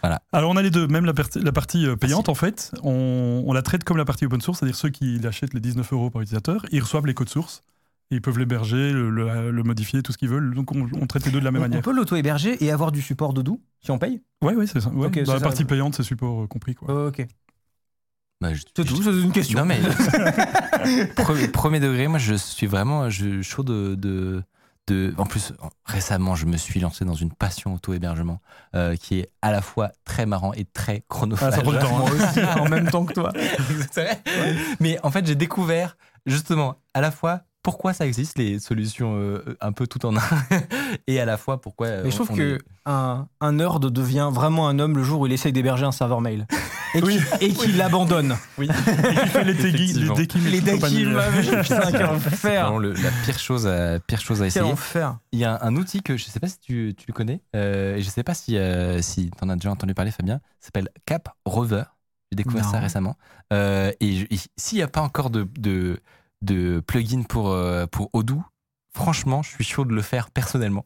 Voilà. Alors on a les deux, même la, partie- la partie euh, payante en fait, on, on la traite comme la partie open source, c'est-à-dire ceux qui l'achètent les 19 euros par utilisateur, ils reçoivent les codes sources, ils peuvent l'héberger, le, le- le modifier, tout ce qu'ils veulent, donc on, on traite les deux de la même On, on manière. peut l'auto-héberger et avoir du support Doudou si on paye? Ouais, ouais, c'est ça. ouais. C'est la ça. partie payante, c'est support euh, compris. Quoi. Euh, Ok. Bah, je- C'est je- tout, c'est une question. Non mais premier, premier degré, moi je suis vraiment je, chaud de, de, de- En plus, récemment, je me suis lancé dans une passion auto-hébergement euh, qui est à la fois très marrant et très chronophage. Ah, ça prend du temps, hein. Moi aussi, en même temps que toi. Mais en fait, j'ai découvert justement à la fois pourquoi ça existe, les solutions euh, un peu tout en un, et à la fois pourquoi. euh, Mais je trouve que est- un, un nerd devient vraiment un homme le jour où il essaye d'héberger un serveur mail et qu'il l'abandonne. Oui. Et fait les vraiment le- la pire chose à, pire chose à Quel essayer. enfer. Il y a un, un outil que je ne sais pas si tu, tu le connais, euh, et je ne sais pas si, euh, si tu en as déjà entendu parler, Fabien, ça s'appelle Cap Rover. J'ai découvert Non. ça récemment. Euh, et s'il n'y a pas encore de, de, de plugin pour, euh, pour Odoo, franchement, je suis chaud de le faire personnellement.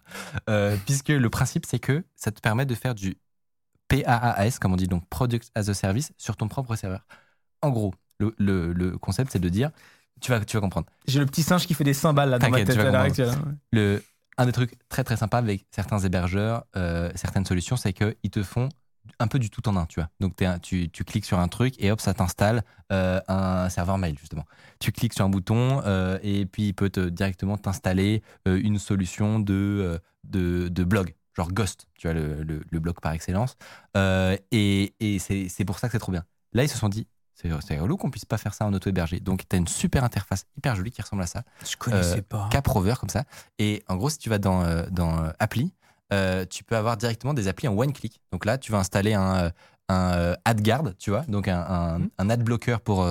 Euh, puisque le principe, c'est que ça te permet de faire du PaaS, comme on dit, donc Product as a Service, sur ton propre serveur. En gros, le, le- le concept, c'est de dire, tu vas, tu vas comprendre. J'ai le petit singe qui fait des cymbales là dans ma tête à l'heure actuelle. Le, un des trucs très très sympas avec certains hébergeurs, euh, certaines solutions, c'est qu'ils te font un peu du tout en un, tu vois. Donc tu, tu cliques sur un truc et hop, ça t'installe euh, un serveur mail, justement. Tu cliques sur un bouton euh, et puis il peut te, directement t'installer euh, une solution de, de, de blog, genre Ghost, tu vois, le, le, le blog par excellence. Et et c'est pour ça que c'est trop bien. Là, ils se sont dit, c'est relou qu'on puisse pas faire ça en auto-hébergé. Donc, tu as une super interface hyper jolie qui ressemble à ça. Je connaissais Euh, pas. Cap Rover comme ça. Et en gros, si tu vas dans, euh, dans euh, appli, euh, tu peux avoir directement des applis en one click. Donc là, tu vas installer un, euh, un euh, AdGuard, tu vois, donc un, un, Mhm. un ad blocker pour,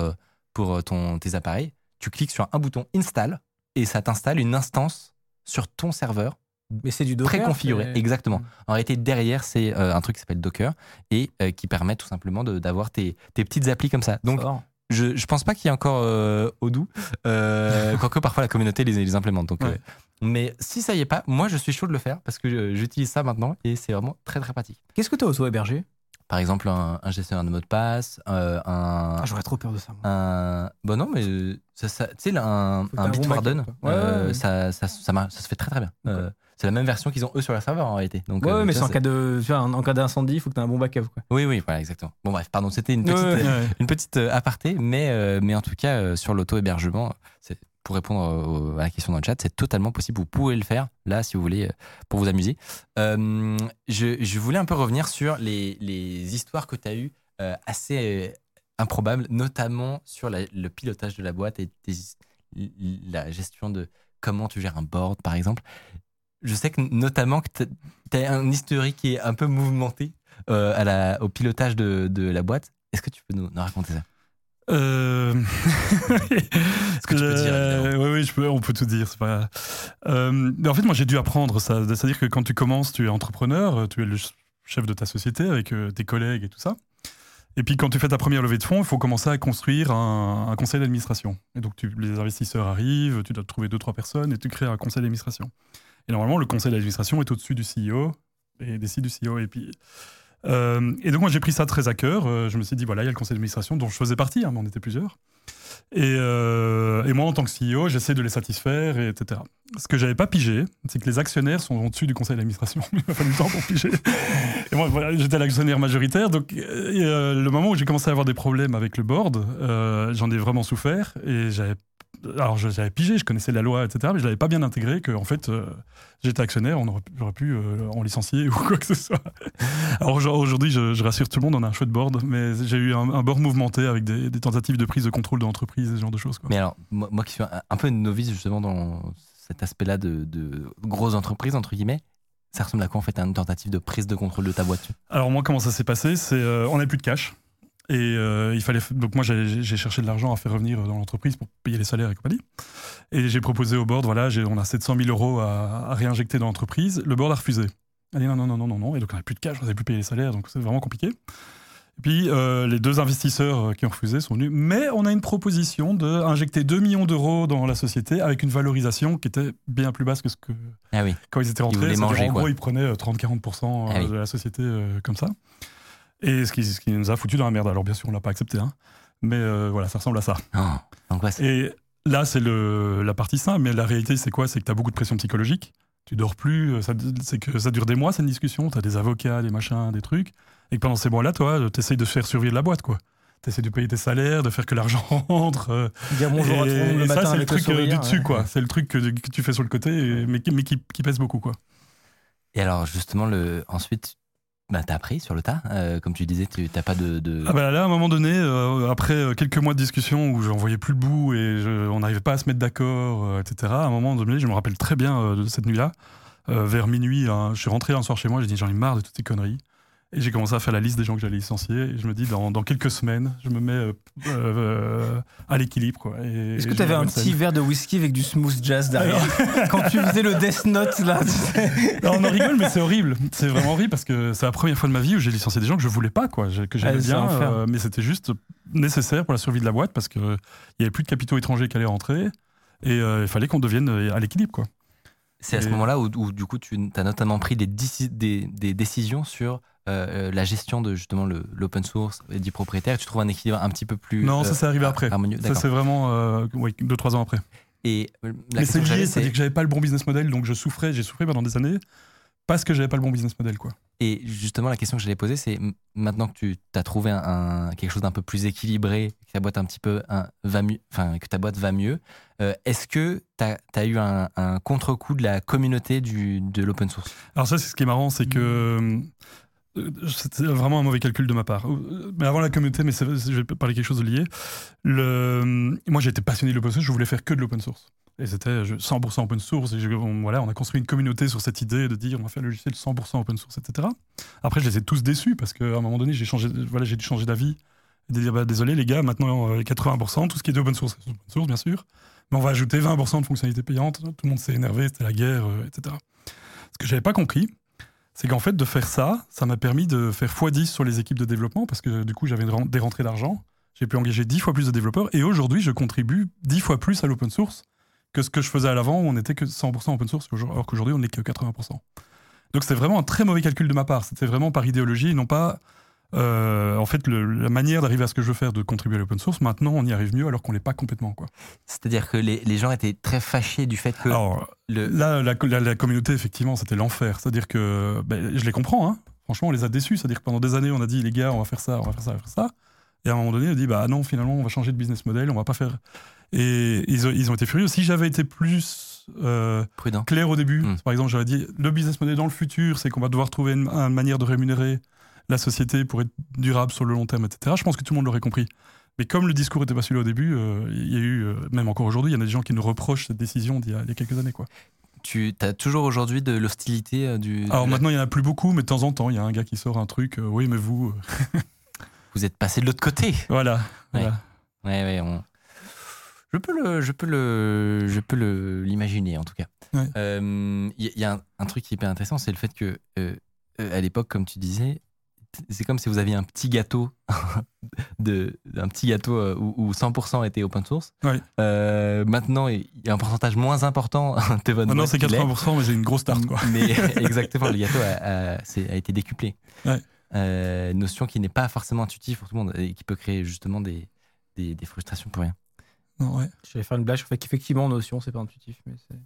pour ton, tes appareils. Tu cliques sur un bouton install et ça t'installe une instance sur ton serveur Mais c'est du Docker. préconfiguré. Exactement. En réalité, derrière, c'est euh, un truc qui s'appelle Docker et euh, qui permet tout simplement d'avoir tes, tes petites applis comme ça. Donc, Fort. je, je pense pas qu'il y ait encore euh, Odoo, quoique parfois la communauté les, les implémente. Donc, Ouais. Mais si ça y est pas, moi je suis chaud de le faire parce que euh, j'utilise ça maintenant et c'est vraiment très très pratique. Qu'est-ce que tu as auto-hébergé Par exemple, un, un gestionnaire de mot de passe, euh, un, ah, J'aurais trop peur de ça. moi. un. Bon, non, mais euh, ça, ça- tu sais, un, un Bitwarden. Ouais, euh, ouais. Ça, ça, ça, marche- ça se fait très très bien. Euh, c'est la même version qu'ils ont eux sur leur serveur en réalité. Donc, Ouais, mais c'est en cas de, tu vois, en cas d'incendie, il faut que tu aies un bon backup. Quoi. Oui, oui, voilà, exactement. Bon, bref, pardon, c'était une petite, une petite aparté, mais, mais en tout cas, sur l'auto-hébergement, c'est- pour répondre au- à la question dans le chat, c'est totalement possible. Vous pouvez le faire, là, si vous voulez, euh, pour vous amuser. Euh, je, voulais un peu revenir sur les, histoires que tu as eues euh, assez, improbables, notamment sur le pilotage de la boîte et la gestion de comment tu gères un board, par exemple. Je sais que notamment que tu as un historique qui est un peu mouvementé euh, au pilotage de, la boîte. Est-ce que tu peux nous raconter ça? Euh... Ce que tu peux dire, évidemment. Oui, oui, je peux, on peut tout dire. Pas... Euh, mais en fait, moi, j'ai dû apprendre ça. C'est-à-dire que quand tu commences, tu es entrepreneur, tu es le chef de ta société avec euh, tes collègues et tout ça. Et puis, quand tu fais ta première levée de fonds, il faut commencer à construire un, un conseil d'administration. Et donc, tu, les investisseurs arrivent, tu dois trouver deux, trois personnes et tu crées un conseil d'administration. Et normalement, le conseil d'administration est au-dessus du CEO et décide du CEO. Et puis. Euh, et donc moi j'ai pris ça très à cœur. Euh, je me suis dit voilà il y a le conseil d'administration dont je faisais partie, hein, mais on était plusieurs. Et, euh, moi en tant que CEO j'essaie de les satisfaire et etc. Ce que j'avais pas pigé, c'est que les actionnaires sont au-dessus du conseil d'administration. Il m'a fallu du temps pour piger. Et moi j'étais l'actionnaire majoritaire, donc le moment où j'ai commencé à avoir des problèmes avec le board, j'en ai vraiment souffert et j'avais alors je- j'avais pigé, je connaissais la loi, etc., mais je l'avais pas bien intégré que en fait euh, j'étais actionnaire, on aurait, j'aurais pu euh, en licencier ou quoi que ce soit. Alors aujourd- aujourd'hui, je, je rassure tout le monde, on a un chouette board, mais j'ai eu un, un board mouvementé avec des, des tentatives de prise de contrôle de l'entreprise ce genre de choses. Quoi. Mais alors, moi, moi qui suis un, un peu une novice justement dans cet aspect-là de, de grosses entreprises, entre guillemets, ça ressemble à quoi en fait à une tentative de prise de contrôle de ta boîte Alors moi, comment ça s'est passé? C'est euh, on n'avait plus de cash. Et euh, il fallait donc moi j'ai cherché de l'argent à faire revenir dans l'entreprise pour payer les salaires et compagnie. Et j'ai proposé au board voilà on a 700 000 euros à, à réinjecter dans l'entreprise. Le board a refusé. Il a dit non non non non non non. Et donc on n'avait plus de cash, on n'avait plus payé les salaires donc c'est vraiment compliqué. Et puis euh, les deux investisseurs euh, qui ont refusé sont venus. Mais on a une proposition de injecter 2 millions d'euros dans la société avec une valorisation qui était bien plus basse que ce que Ah oui. quand ils étaient rentrés, c'est-à-dire, manger, en gros, ils prenaient euh, 30-40% Ah oui. de la société euh, comme ça. Et ce qui, ce qui nous a foutu dans la merde. Alors bien sûr, on l'a pas accepté, hein. mais euh, voilà, ça ressemble à ça. Oh. Et là, c'est le- la partie simple, mais la réalité, c'est quoi? C'est que tu as beaucoup de pression psychologique. Tu dors plus, euh, ça- c'est que ça dure des mois, c'est une discussion. Tu as des avocats, des machins, des trucs. Et que pendant ces mois-là, toi, tu essayes de faire survivre la boîte, quoi. Tu essaies de payer tes salaires, de faire que l'argent rentre. euh, Dire bonjour à tout le monde et, le et matin ça, c'est le truc euh, sourire, du dessus, ouais. quoi. C'est le truc que, que tu fais sur le côté, et- mais, qui- mais qui, qui pèse beaucoup, quoi. Et alors justement, le, ensuite, bah, t'as appris sur le tas. euh, comme tu disais, tu t'as pas de. Ah bah là, à un moment donné, euh, après euh, quelques mois de discussion où j'en voyais plus le bout et on n'arrivait pas à se mettre d'accord, etc. À un moment donné, je me rappelle très bien de cette nuit-là, vers minuit, hein, je suis rentré un soir chez moi, j'ai dit j'en ai marre de toutes ces conneries. Et j'ai commencé à faire la liste des gens que j'allais licencier. Et je me dis, dans, dans quelques semaines, je me mets euh, euh, à l'équilibre. Est-ce que tu avais un petit scène. verre de whisky avec du smooth jazz derrière Quand tu faisais le Death Note, là, tu sais. Non, on en rigole, mais c'est horrible. C'est vraiment horrible parce que c'est la première fois de ma vie où j'ai licencié des gens que je voulais pas, quoi, que j'aimais Ah, bien, euh, mais c'était juste nécessaire pour la survie de la boîte parce qu'il n'y avait plus de capitaux étrangers qui allaient rentrer et euh, il fallait qu'on devienne euh, à l'équilibre, quoi. C'est à ce moment-là où, où, du coup tu as notamment pris des, déci- des, des décisions sur euh, euh, la gestion de justement l'open source et du propriétaire. Tu trouves un équilibre un petit peu plus. non, euh, ça c'est arrivé après. harmonieux. Ça c'est vraiment euh, ouais, deux trois ans après. Et euh, la mais c'est lié, c'est- c'est-à-dire que j'avais pas le bon business model, donc je souffrais, j'ai souffert pendant des années parce que j'avais pas le bon business model, quoi. Et justement, la question que j'allais poser, c'est maintenant que tu as trouvé quelque chose d'un peu plus équilibré, que ta boîte un petit peu va mieux, que ta boîte va mieux, euh, est-ce que tu as, eu un, contre-coup de la communauté du, de l'open source? Alors ça, c'est ce qui est marrant, c'est que euh, c'était vraiment un mauvais calcul de ma part. Mais avant la communauté, mais je vais parler quelque chose de lié. Le, moi, j'étais passionné de l'open source, je voulais faire que de l'open source. Et c'était je- 100% open source. Et on, voilà, on a construit une communauté sur cette idée de dire on va faire le logiciel 100% open source, etc. Après, je les ai tous déçus parce qu'à un moment donné, j'ai voilà, dû changer d'avis. De dire bah, désolé les gars, maintenant euh, 80%, tout ce qui est open source, open source bien sûr. Mais on va ajouter 20% de fonctionnalités payantes. Tout le monde s'est énervé, c'était la guerre, euh, etc. Ce que j'avais pas compris, c'est qu'en fait, de faire ça, ça m'a permis de faire x10 sur les équipes de développement parce que du coup, j'avais des rentrées d'argent. J'ai pu engager 10 fois plus de développeurs et aujourd'hui, je contribue 10 fois plus à l'open source que ce que je faisais à l'avant où on n'était que 100% open source, alors qu'aujourd'hui, on n'est que 80%. Donc, c'était vraiment un très mauvais calcul de ma part. C'était vraiment par idéologie non pas. euh, en fait, le- la manière d'arriver à ce que je veux faire, de contribuer à l'open source, maintenant, on y arrive mieux alors qu'on l'est pas complètement. Quoi. C'est-à-dire que les, les gens étaient très fâchés du fait que Alors, le, Là, la, la- la communauté, effectivement, c'était l'enfer. C'est-à-dire que ben, je les comprends. Hein. Franchement, on les a déçus. C'est-à-dire que pendant des années, on a dit, les gars, on va faire ça, on va faire ça, on va faire ça. Et à un moment donné, on a dit, bah non, finalement, on va changer de business model, on va pas faire. Et ils ont, ils ont été furieux. Si j'avais été plus euh, prudent. clair au début, Mm. par exemple, j'aurais dit, le business model dans le futur, c'est qu'on va devoir trouver une, une manière de rémunérer la société pour être durable sur le long terme, etc. Je pense que tout le monde l'aurait compris. Mais comme le discours n'était pas celui-là au début, euh, il y a eu, euh, même encore aujourd'hui, il y en a des gens qui nous reprochent cette décision d'il y, a- il y a quelques années. Quoi. Tu as toujours aujourd'hui de l'hostilité du. Alors maintenant, il n'y en a plus beaucoup, mais de temps en temps, il y a un gars qui sort un truc. oui, mais vous. Vous êtes passé de l'autre côté. voilà. voilà. Ouais, ouais, on- Je peux le, je peux le, je peux le l'imaginer en tout cas. Ouais. Euh, Il y, a- il y a un, un truc qui est hyper intéressant, c'est le fait que euh, euh, à l'époque, comme tu disais, c'est comme si vous aviez un petit gâteau de, un petit gâteau où, où 100% était open source. Euh, maintenant, il y a un pourcentage moins important de votre Maintenant, boîte c'est qui l'est. 80%, mais j'ai une grosse tarte. Quoi. Mais exactement, le gâteau a, a- c'est- a été décuplé. Ouais. Euh, notion qui n'est pas forcément intuitive pour tout le monde et qui peut créer justement des, des, des frustrations pour rien. Non, ouais. J'allais faire une blague le fait qu'effectivement, Notion, c'est pas intuitif. Mais c'est-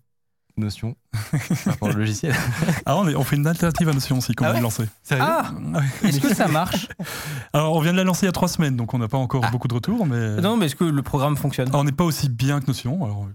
Notion par rapport au logiciel. Ah, on, est- on fait une alternative à Notion aussi, qu'on Ah vient de ouais lancer. Ah Ouais. Est-ce que ça marche Alors, on vient de la lancer il y a trois semaines, donc on n'a pas encore Ah. beaucoup de retours, mais. Non, mais est-ce que le programme fonctionne Alors, on n'est pas aussi bien que Notion. Alors,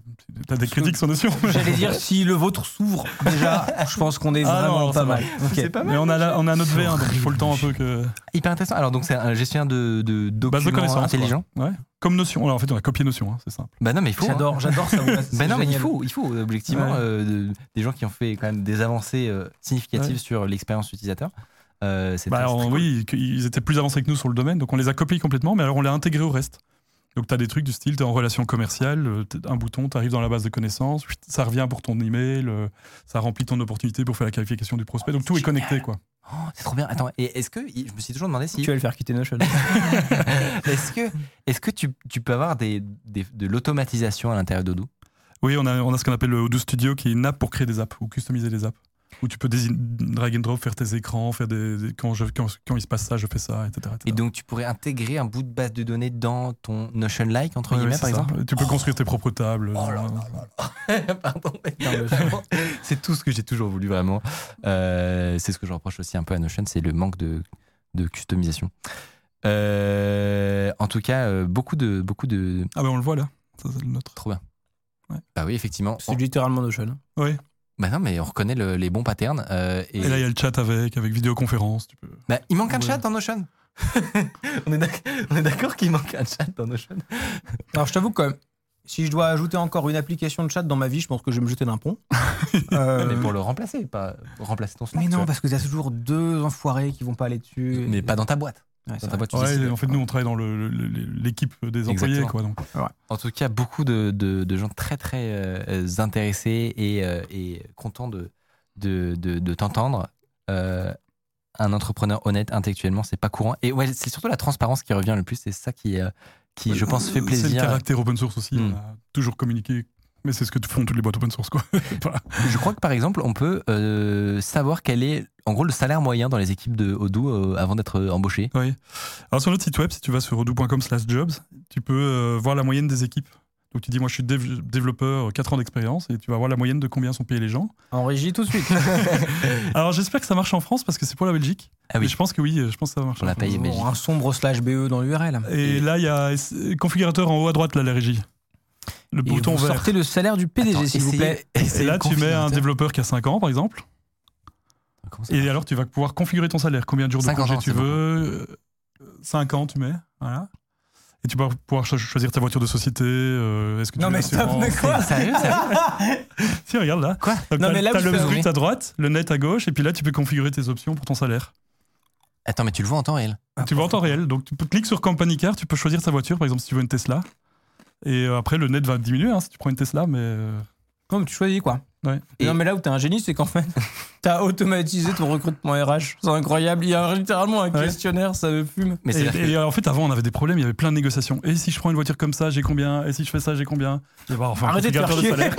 t'as des critiques sur Notion. J'allais dire, si le vôtre s'ouvre, déjà, je pense qu'on est Ah non, vraiment alors, pas mal. Ok. C'est pas Mais on a, la- on a notre V1, donc il faut le temps un peu que. Hyper intéressant. Alors, donc, c'est un gestionnaire de, de documents intelligents. quoi. Ouais. Comme Notion. Alors, en fait, on a copié Notion, hein, c'est simple. Bah non, mais il faut. hein. J'adore, j'adore ça. Ben non, mais il faut, il faut objectivement Ouais. euh, de- des gens qui ont fait quand même des avancées euh, significatives Ouais. sur l'expérience utilisateur. Euh, c'est Bah, alors, cool. oui, ils étaient plus avancés que nous sur le domaine, donc on les a copiés complètement, mais alors on les a intégrés au reste. Donc tu as des trucs du style, tu es en relation commerciale, euh, un bouton, tu arrives dans la base de connaissances, ça revient pour ton email, euh, ça remplit ton opportunité pour faire la qualification du prospect. Donc tout est connecté. quoi. Oh, c'est trop bien. Attends, et est-ce que je me suis toujours demandé si Tu vas le faire quitter Notion. est-ce que est-ce que tu, tu peux avoir des, des- de l'automatisation à l'intérieur d'Odoo? Oui, on a, on a ce qu'on appelle le Odoo Studio qui est une app pour créer des apps ou customiser des apps. Où tu peux drag and drop, faire tes écrans, faire des, des- quand, je, quand, quand il se passe ça, je fais ça, etc. Et donc tu pourrais intégrer un bout de base de données dans ton Notion like entre Ouais, guillemets par ça. exemple. Tu peux construire tes propres tables. Oh là dans- Pardon, mais vraiment, c'est tout ce que j'ai toujours voulu vraiment. Euh, c'est ce que je reproche aussi un peu à Notion, c'est le manque de, de customisation. Euh, en tout cas, euh, beaucoup de beaucoup de Ah ben on le voit là, ça c'est le nôtre. trop bien. Ouais. Bah oui, effectivement. C'est On- littéralement Notion. Oui. Bah non, mais on reconnaît le- les bons patterns. euh, et Et là il y a le chat avec, avec vidéoconférence. Tu peux... Bah, il manque un chat dans Notion. on est d'accord qu'il manque un chat dans Notion? Alors, je t'avoue que si je dois ajouter encore une application de chat dans ma vie, je pense que je vais me jeter d'un pont. Euh, Mais pour le remplacer, pas remplacer ton Slack. mais tu non, parce que t'as toujours deux enfoirés qui vont pas aller dessus. mais pas dans ta boîte. Ouais, Dans ta Ouais, en fait, nous, on travaille dans l'équipe des employés. Exactement. Quoi, donc. En tout cas, beaucoup de, de- de gens très très euh, intéressés et, euh, et contents de, de, de- de t'entendre. Euh, un entrepreneur honnête intellectuellement, c'est pas courant. Et ouais, c'est surtout la transparence qui revient le plus. C'est ça qui, euh, qui je pense, fait C'est le plaisir. caractère open source aussi. Hmm. On a toujours communiqué. Mais c'est ce que font toutes les boîtes open source. Quoi. Je crois que par exemple, on peut euh, savoir quel est, en gros, le salaire moyen dans les équipes de Odoo euh, avant d'être euh, embauché. oui. Alors sur notre site web, si tu vas sur odoo.com slash jobs, tu peux euh, voir la moyenne des équipes. Donc tu dis, moi je suis dév- développeur, 4 ans d'expérience, et tu vas voir la moyenne de combien sont payés les gens. En régie tout de suite. Alors j'espère que ça marche en France parce que c'est pour la Belgique. Ah oui. Mais je pense que oui, je pense que ça marche. On l'a payé Bon, Belgique. un sombre slash BE dans l'URL. Et, Et- là, il y a configurateur en haut à droite, là, la régie. Le Et bouton vous vert. sortez le salaire du PDG, s'il vous plaît. Et là, le tu mets un configurateur. développeur qui a 5 ans, par exemple. Ça Et alors, tu vas pouvoir configurer ton salaire. Combien de jours de 50 congé ans, tu veux 5 ans, tu mets. Voilà. Et tu vas pouvoir cho- choisir ta voiture de société. euh, Est-ce que tu Non, mais stop, mais quoi Sérieux, sérieux Si, regarde là. Quoi Donc, Non, mais là, vous le brut à droite, le net à gauche, et puis là, tu peux configurer tes options pour ton salaire. Attends, mais tu le vois en temps réel. tu vois en temps réel. Donc, tu peux cliquer sur Company Car, tu peux choisir ta voiture, par exemple, si tu veux une Tesla. Et euh, après, le net va diminuer hein, si tu prends une Tesla, mais. euh, Non, mais tu choisis quoi Ouais. Et- Non, mais là où t'es un génie, c'est qu'en fait, t'as automatisé ton recrutement RH. C'est incroyable. Il y a littéralement un Ouais. questionnaire, ça me fume. Mais et, en fait, avant, on avait des problèmes, il y avait plein de négociations. Et si je prends une voiture comme ça, j'ai combien? Et si je fais ça, j'ai combien? Et bah, enfin, Arrêtez de faire chier. salaire.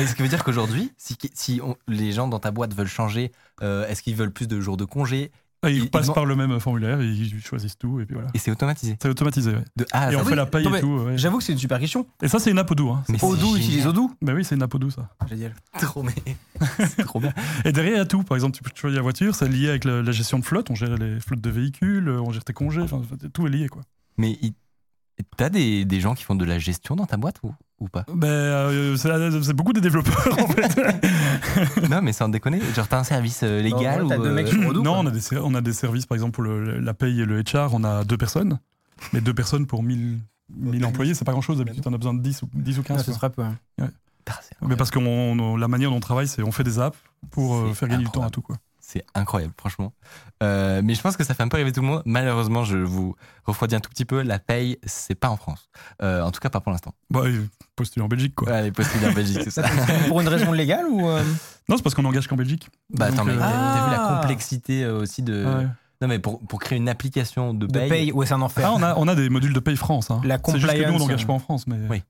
Et ce qui veut dire qu'aujourd'hui, si, si on- les gens dans ta boîte veulent changer, euh, est-ce qu'ils veulent plus de jours de congé? Et Il- ils il passent par le même formulaire, ils choisissent tout, et puis voilà. Et c'est automatisé. C'est automatisé, ouais. De A à Et on fait la mais et tout. ouais. J'avoue que c'est une super question. Et ça, c'est une app Odoo. Hein. Mais Odoo utilise Odoo Bah oui, c'est une app Odoo, ça. Génial. Trop, mais trop bien. Et derrière, il y a tout. Par exemple, tu peux choisir la voiture, c'est lié avec la, la gestion de flotte. On gère les flottes de véhicules, on gère tes congés, enfin, tout est lié, quoi. Mais il- t'as des, des gens qui font de la gestion dans ta boîte ou? Ou pas? Ben, euh, c'est beaucoup des développeurs en fait. Non, mais sans déconner. Genre, t'as un service euh, légal Ouais, ou t'as deux euh, mecs sur Odoo, non, on a, des, on a des services, par exemple, pour le- la paye et le HR, on a deux personnes. Mais deux personnes pour 1000, 1000 employés, c'est pas grand chose. D'habitude, on a besoin de 10 ou, 10 ou 15. Ah, ce serait peu. hein. Ah, Mais parce que la manière dont on travaille, c'est on fait des apps pour euh, faire gagner du temps à tout. Quoi. C'est incroyable, franchement. Euh, mais je pense que ça fait un peu rêver tout le monde. Malheureusement, je vous refroidis un tout petit peu. La paye, c'est pas en France. Euh, en tout cas, pas pour l'instant. Bah, postuler en Belgique, quoi. Ouais, postillés en Belgique, c'est ça. Pour une raison légale ou euh, Non, c'est parce qu'on engage qu'en Belgique. Bah attends, mais euh, t'as vu la Ah. complexité aussi de. Ouais. Non, mais pour, pour créer une application de de paye. paye Ouais, c'est un enfer. Ah, on a, on a des modules de paye France. Hein. La C'est juste que nous, on compliance, n'engage pas en France, mais, Oui.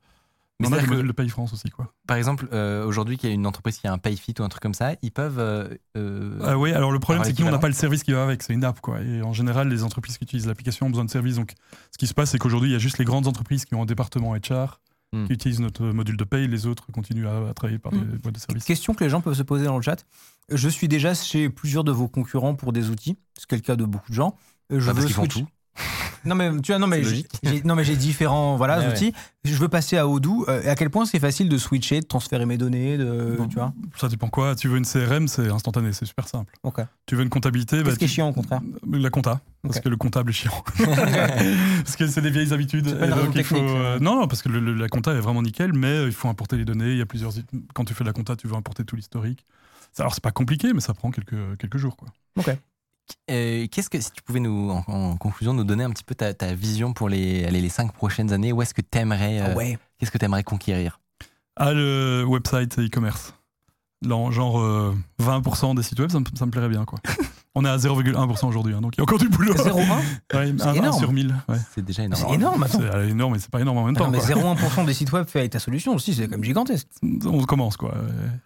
Mais on a des c'est-à-dire que- modules de paye France aussi. Quoi. Par exemple, euh, aujourd'hui, qu'il y a une entreprise qui a un PayFit ou un truc comme ça, ils peuvent. euh, euh, Ah oui, alors le problème, c'est que nous, on n'a pas le service qui va avec, c'est une app. Quoi. Et en général, les entreprises qui utilisent l'application ont besoin de services. Donc, ce qui se passe, c'est qu'aujourd'hui, il y a juste les grandes entreprises qui ont un département HR Hmm. qui utilisent notre module de paye. Les autres continuent à, à travailler par des Hmm. boîtes de services. Question que les gens peuvent se poser dans le chat. Je suis déjà chez plusieurs de vos concurrents pour des outils, ce qui est le cas de beaucoup de gens. Euh, Je Bah, parce veux qu'ils font tout. Non mais tu vois, non mais j'ai, non mais j'ai différents voilà outils. Je veux passer à Odoo. Euh, à quel point c'est facile de switcher, de transférer mes données, de Bon. tu vois. Ça dépend quoi. Tu veux une CRM, c'est instantané, c'est super simple. Ok. Tu veux une comptabilité, bah, Qu'est-ce qui est chiant au contraire La compta, parce Ok. que le comptable est chiant. parce que c'est des vieilles habitudes. Et donc, il faut, euh, non, parce que le- le- la compta est vraiment nickel, mais euh, il faut importer les données. Il y a plusieurs. Quand tu fais de la compta, tu veux importer tout l'historique. Alors c'est pas compliqué, mais ça prend quelques, quelques jours. Quoi. Euh, Qu'est-ce que, si tu pouvais nous, en, en conclusion, nous donner un petit peu ta, ta vision pour les, allez, les cinq prochaines années, où est-ce que t'aimerais, euh, Ah ouais. qu'est-ce que t'aimerais conquérir? Ah, le website e-commerce. Genre euh, 20% des sites web, ça me, ça me plairait bien. Quoi. On est à 0,1% aujourd'hui, hein, donc il y a encore du boulot. 0,1 Ouais, C'est un- un énorme. sur 1000. Ouais. C'est déjà énorme. C'est énorme. C'est euh, énorme, mais c'est pas énorme en même Attends, temps. mais quoi. 0,1% des sites web fait avec ta solution aussi, c'est quand même gigantesque. On commence, quoi.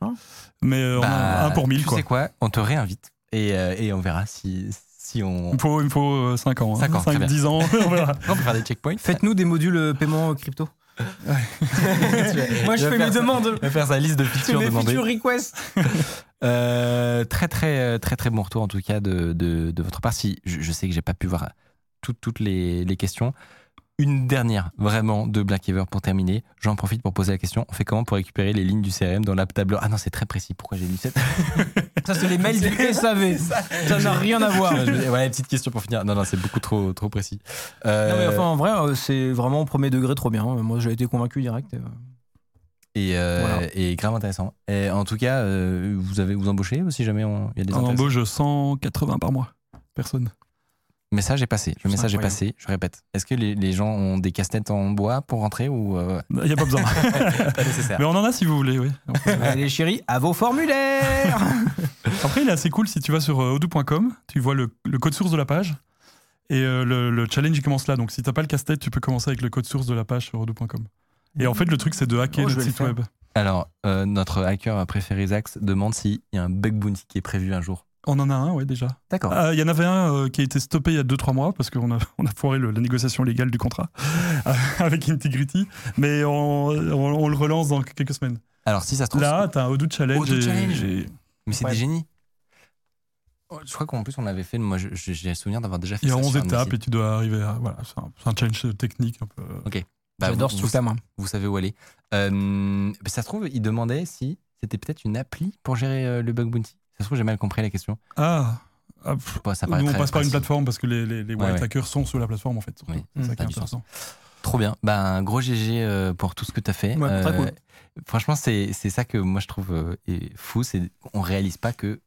Hein mais euh, on a Bah, un pour 1000, Tu quoi. sais quoi On te réinvite et, euh, et on verra si, si on. Il me faut, il me faut 5 ans. Cinq ans, très bien. 10 ans, on verra. On peut faire des checkpoints. Faites-nous des modules euh, paiement euh, crypto. Moi je fais mes ça. demandes. On va faire sa liste de Je features mes demandées. feature requests. Euh, très très très très bon retour en tout cas de, de, de votre part. Si je, je sais que j'ai pas pu voir toutes toutes les, les questions. Une dernière vraiment de Blackever pour terminer. J'en profite pour poser la question. On fait comment pour récupérer les lignes du CRM dans l'app tableur Ah non, c'est très précis. Pourquoi j'ai lu cette? Ça c'est les mails du SAV. Ça n'a rien à voir. Me dis, Voilà, petite question pour finir. Non non, c'est beaucoup trop trop précis. Euh, Non mais enfin en vrai euh, c'est vraiment au premier degré trop bien. Moi j'ai été convaincu direct. euh. et, euh, Voilà. et grave intéressant. Et en tout cas, euh, vous avez vous embauchez si jamais on- il y a des On intéressés embauche 180 par mois. Personne. Le message est passé. Le message est passé. Je répète. Est-ce que les, les gens ont des casse-têtes en bois pour rentrer ou euh, Il n'y a pas besoin. pas nécessaire mais on en a si vous voulez, oui. Allez chéris, à vos formulaires. Après, il est assez cool si tu vas sur euh, odoo.com, tu vois le, le code source de la page. Et euh, le, le challenge, il commence là. Donc, si t'as pas le casse-tête, tu peux commencer avec le code source de la page sur odoo.com. Et en fait, le truc, c'est de hacker Oh, notre le site web. Alors, euh, notre hacker préféré Zax demande s'il y a un bug bounty qui est prévu un jour. On en a un, ouais, déjà. D'accord. Ah, Il y en avait un euh, qui a été stoppé il y a 2-3 mois parce qu'on a, on a foiré le- la négociation légale du contrat euh, avec Integrity. Mais on, on- on le relance dans quelques semaines. Alors, si ça se trouve. Là, t'as un Odoo Challenge. Odoo Challenge. et- mais c'est Ouais. des génies. Oh, Je crois qu'en plus, on avait fait. Moi, j'ai le souvenir d'avoir déjà fait Il y a ça. 11 sur un de mes étapes sites. et tu dois arriver à. Voilà, c'est un, challenge technique un peu. Bah, J'adore vous- ce truc-là moi. Vous savez où aller. Euh, mais ça se trouve, il demandait si c'était peut-être une appli pour gérer euh, le bug bounty. Ça se trouve, j'ai mal compris la question. Ah, ah, pff, Bon, ça Nous, on passe par une plateforme parce que les, les, white ouais. hackers sont sur la plateforme en fait. Oui, c'est ça qui est intéressant. Trop bien. Ben, gros GG euh, pour tout ce que tu as fait. Ouais, cool. Franchement, c'est ça que moi je trouve euh, fou. C'est on réalise pas que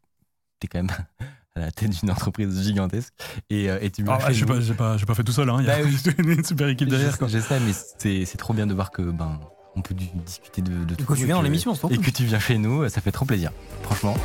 tu es quand même à la tête d'une entreprise gigantesque et, euh, et tu Ah, ouais, j'ai pas, pas, pas fait tout seul. Hein. Il y a Bah oui. une super équipe derrière. Je sais, mais c'est c'est trop bien de voir que ben on peut discuter de, de tout. Que tu viens dans l'émission, Et que tu viens chez nous, ça fait trop plaisir. Franchement.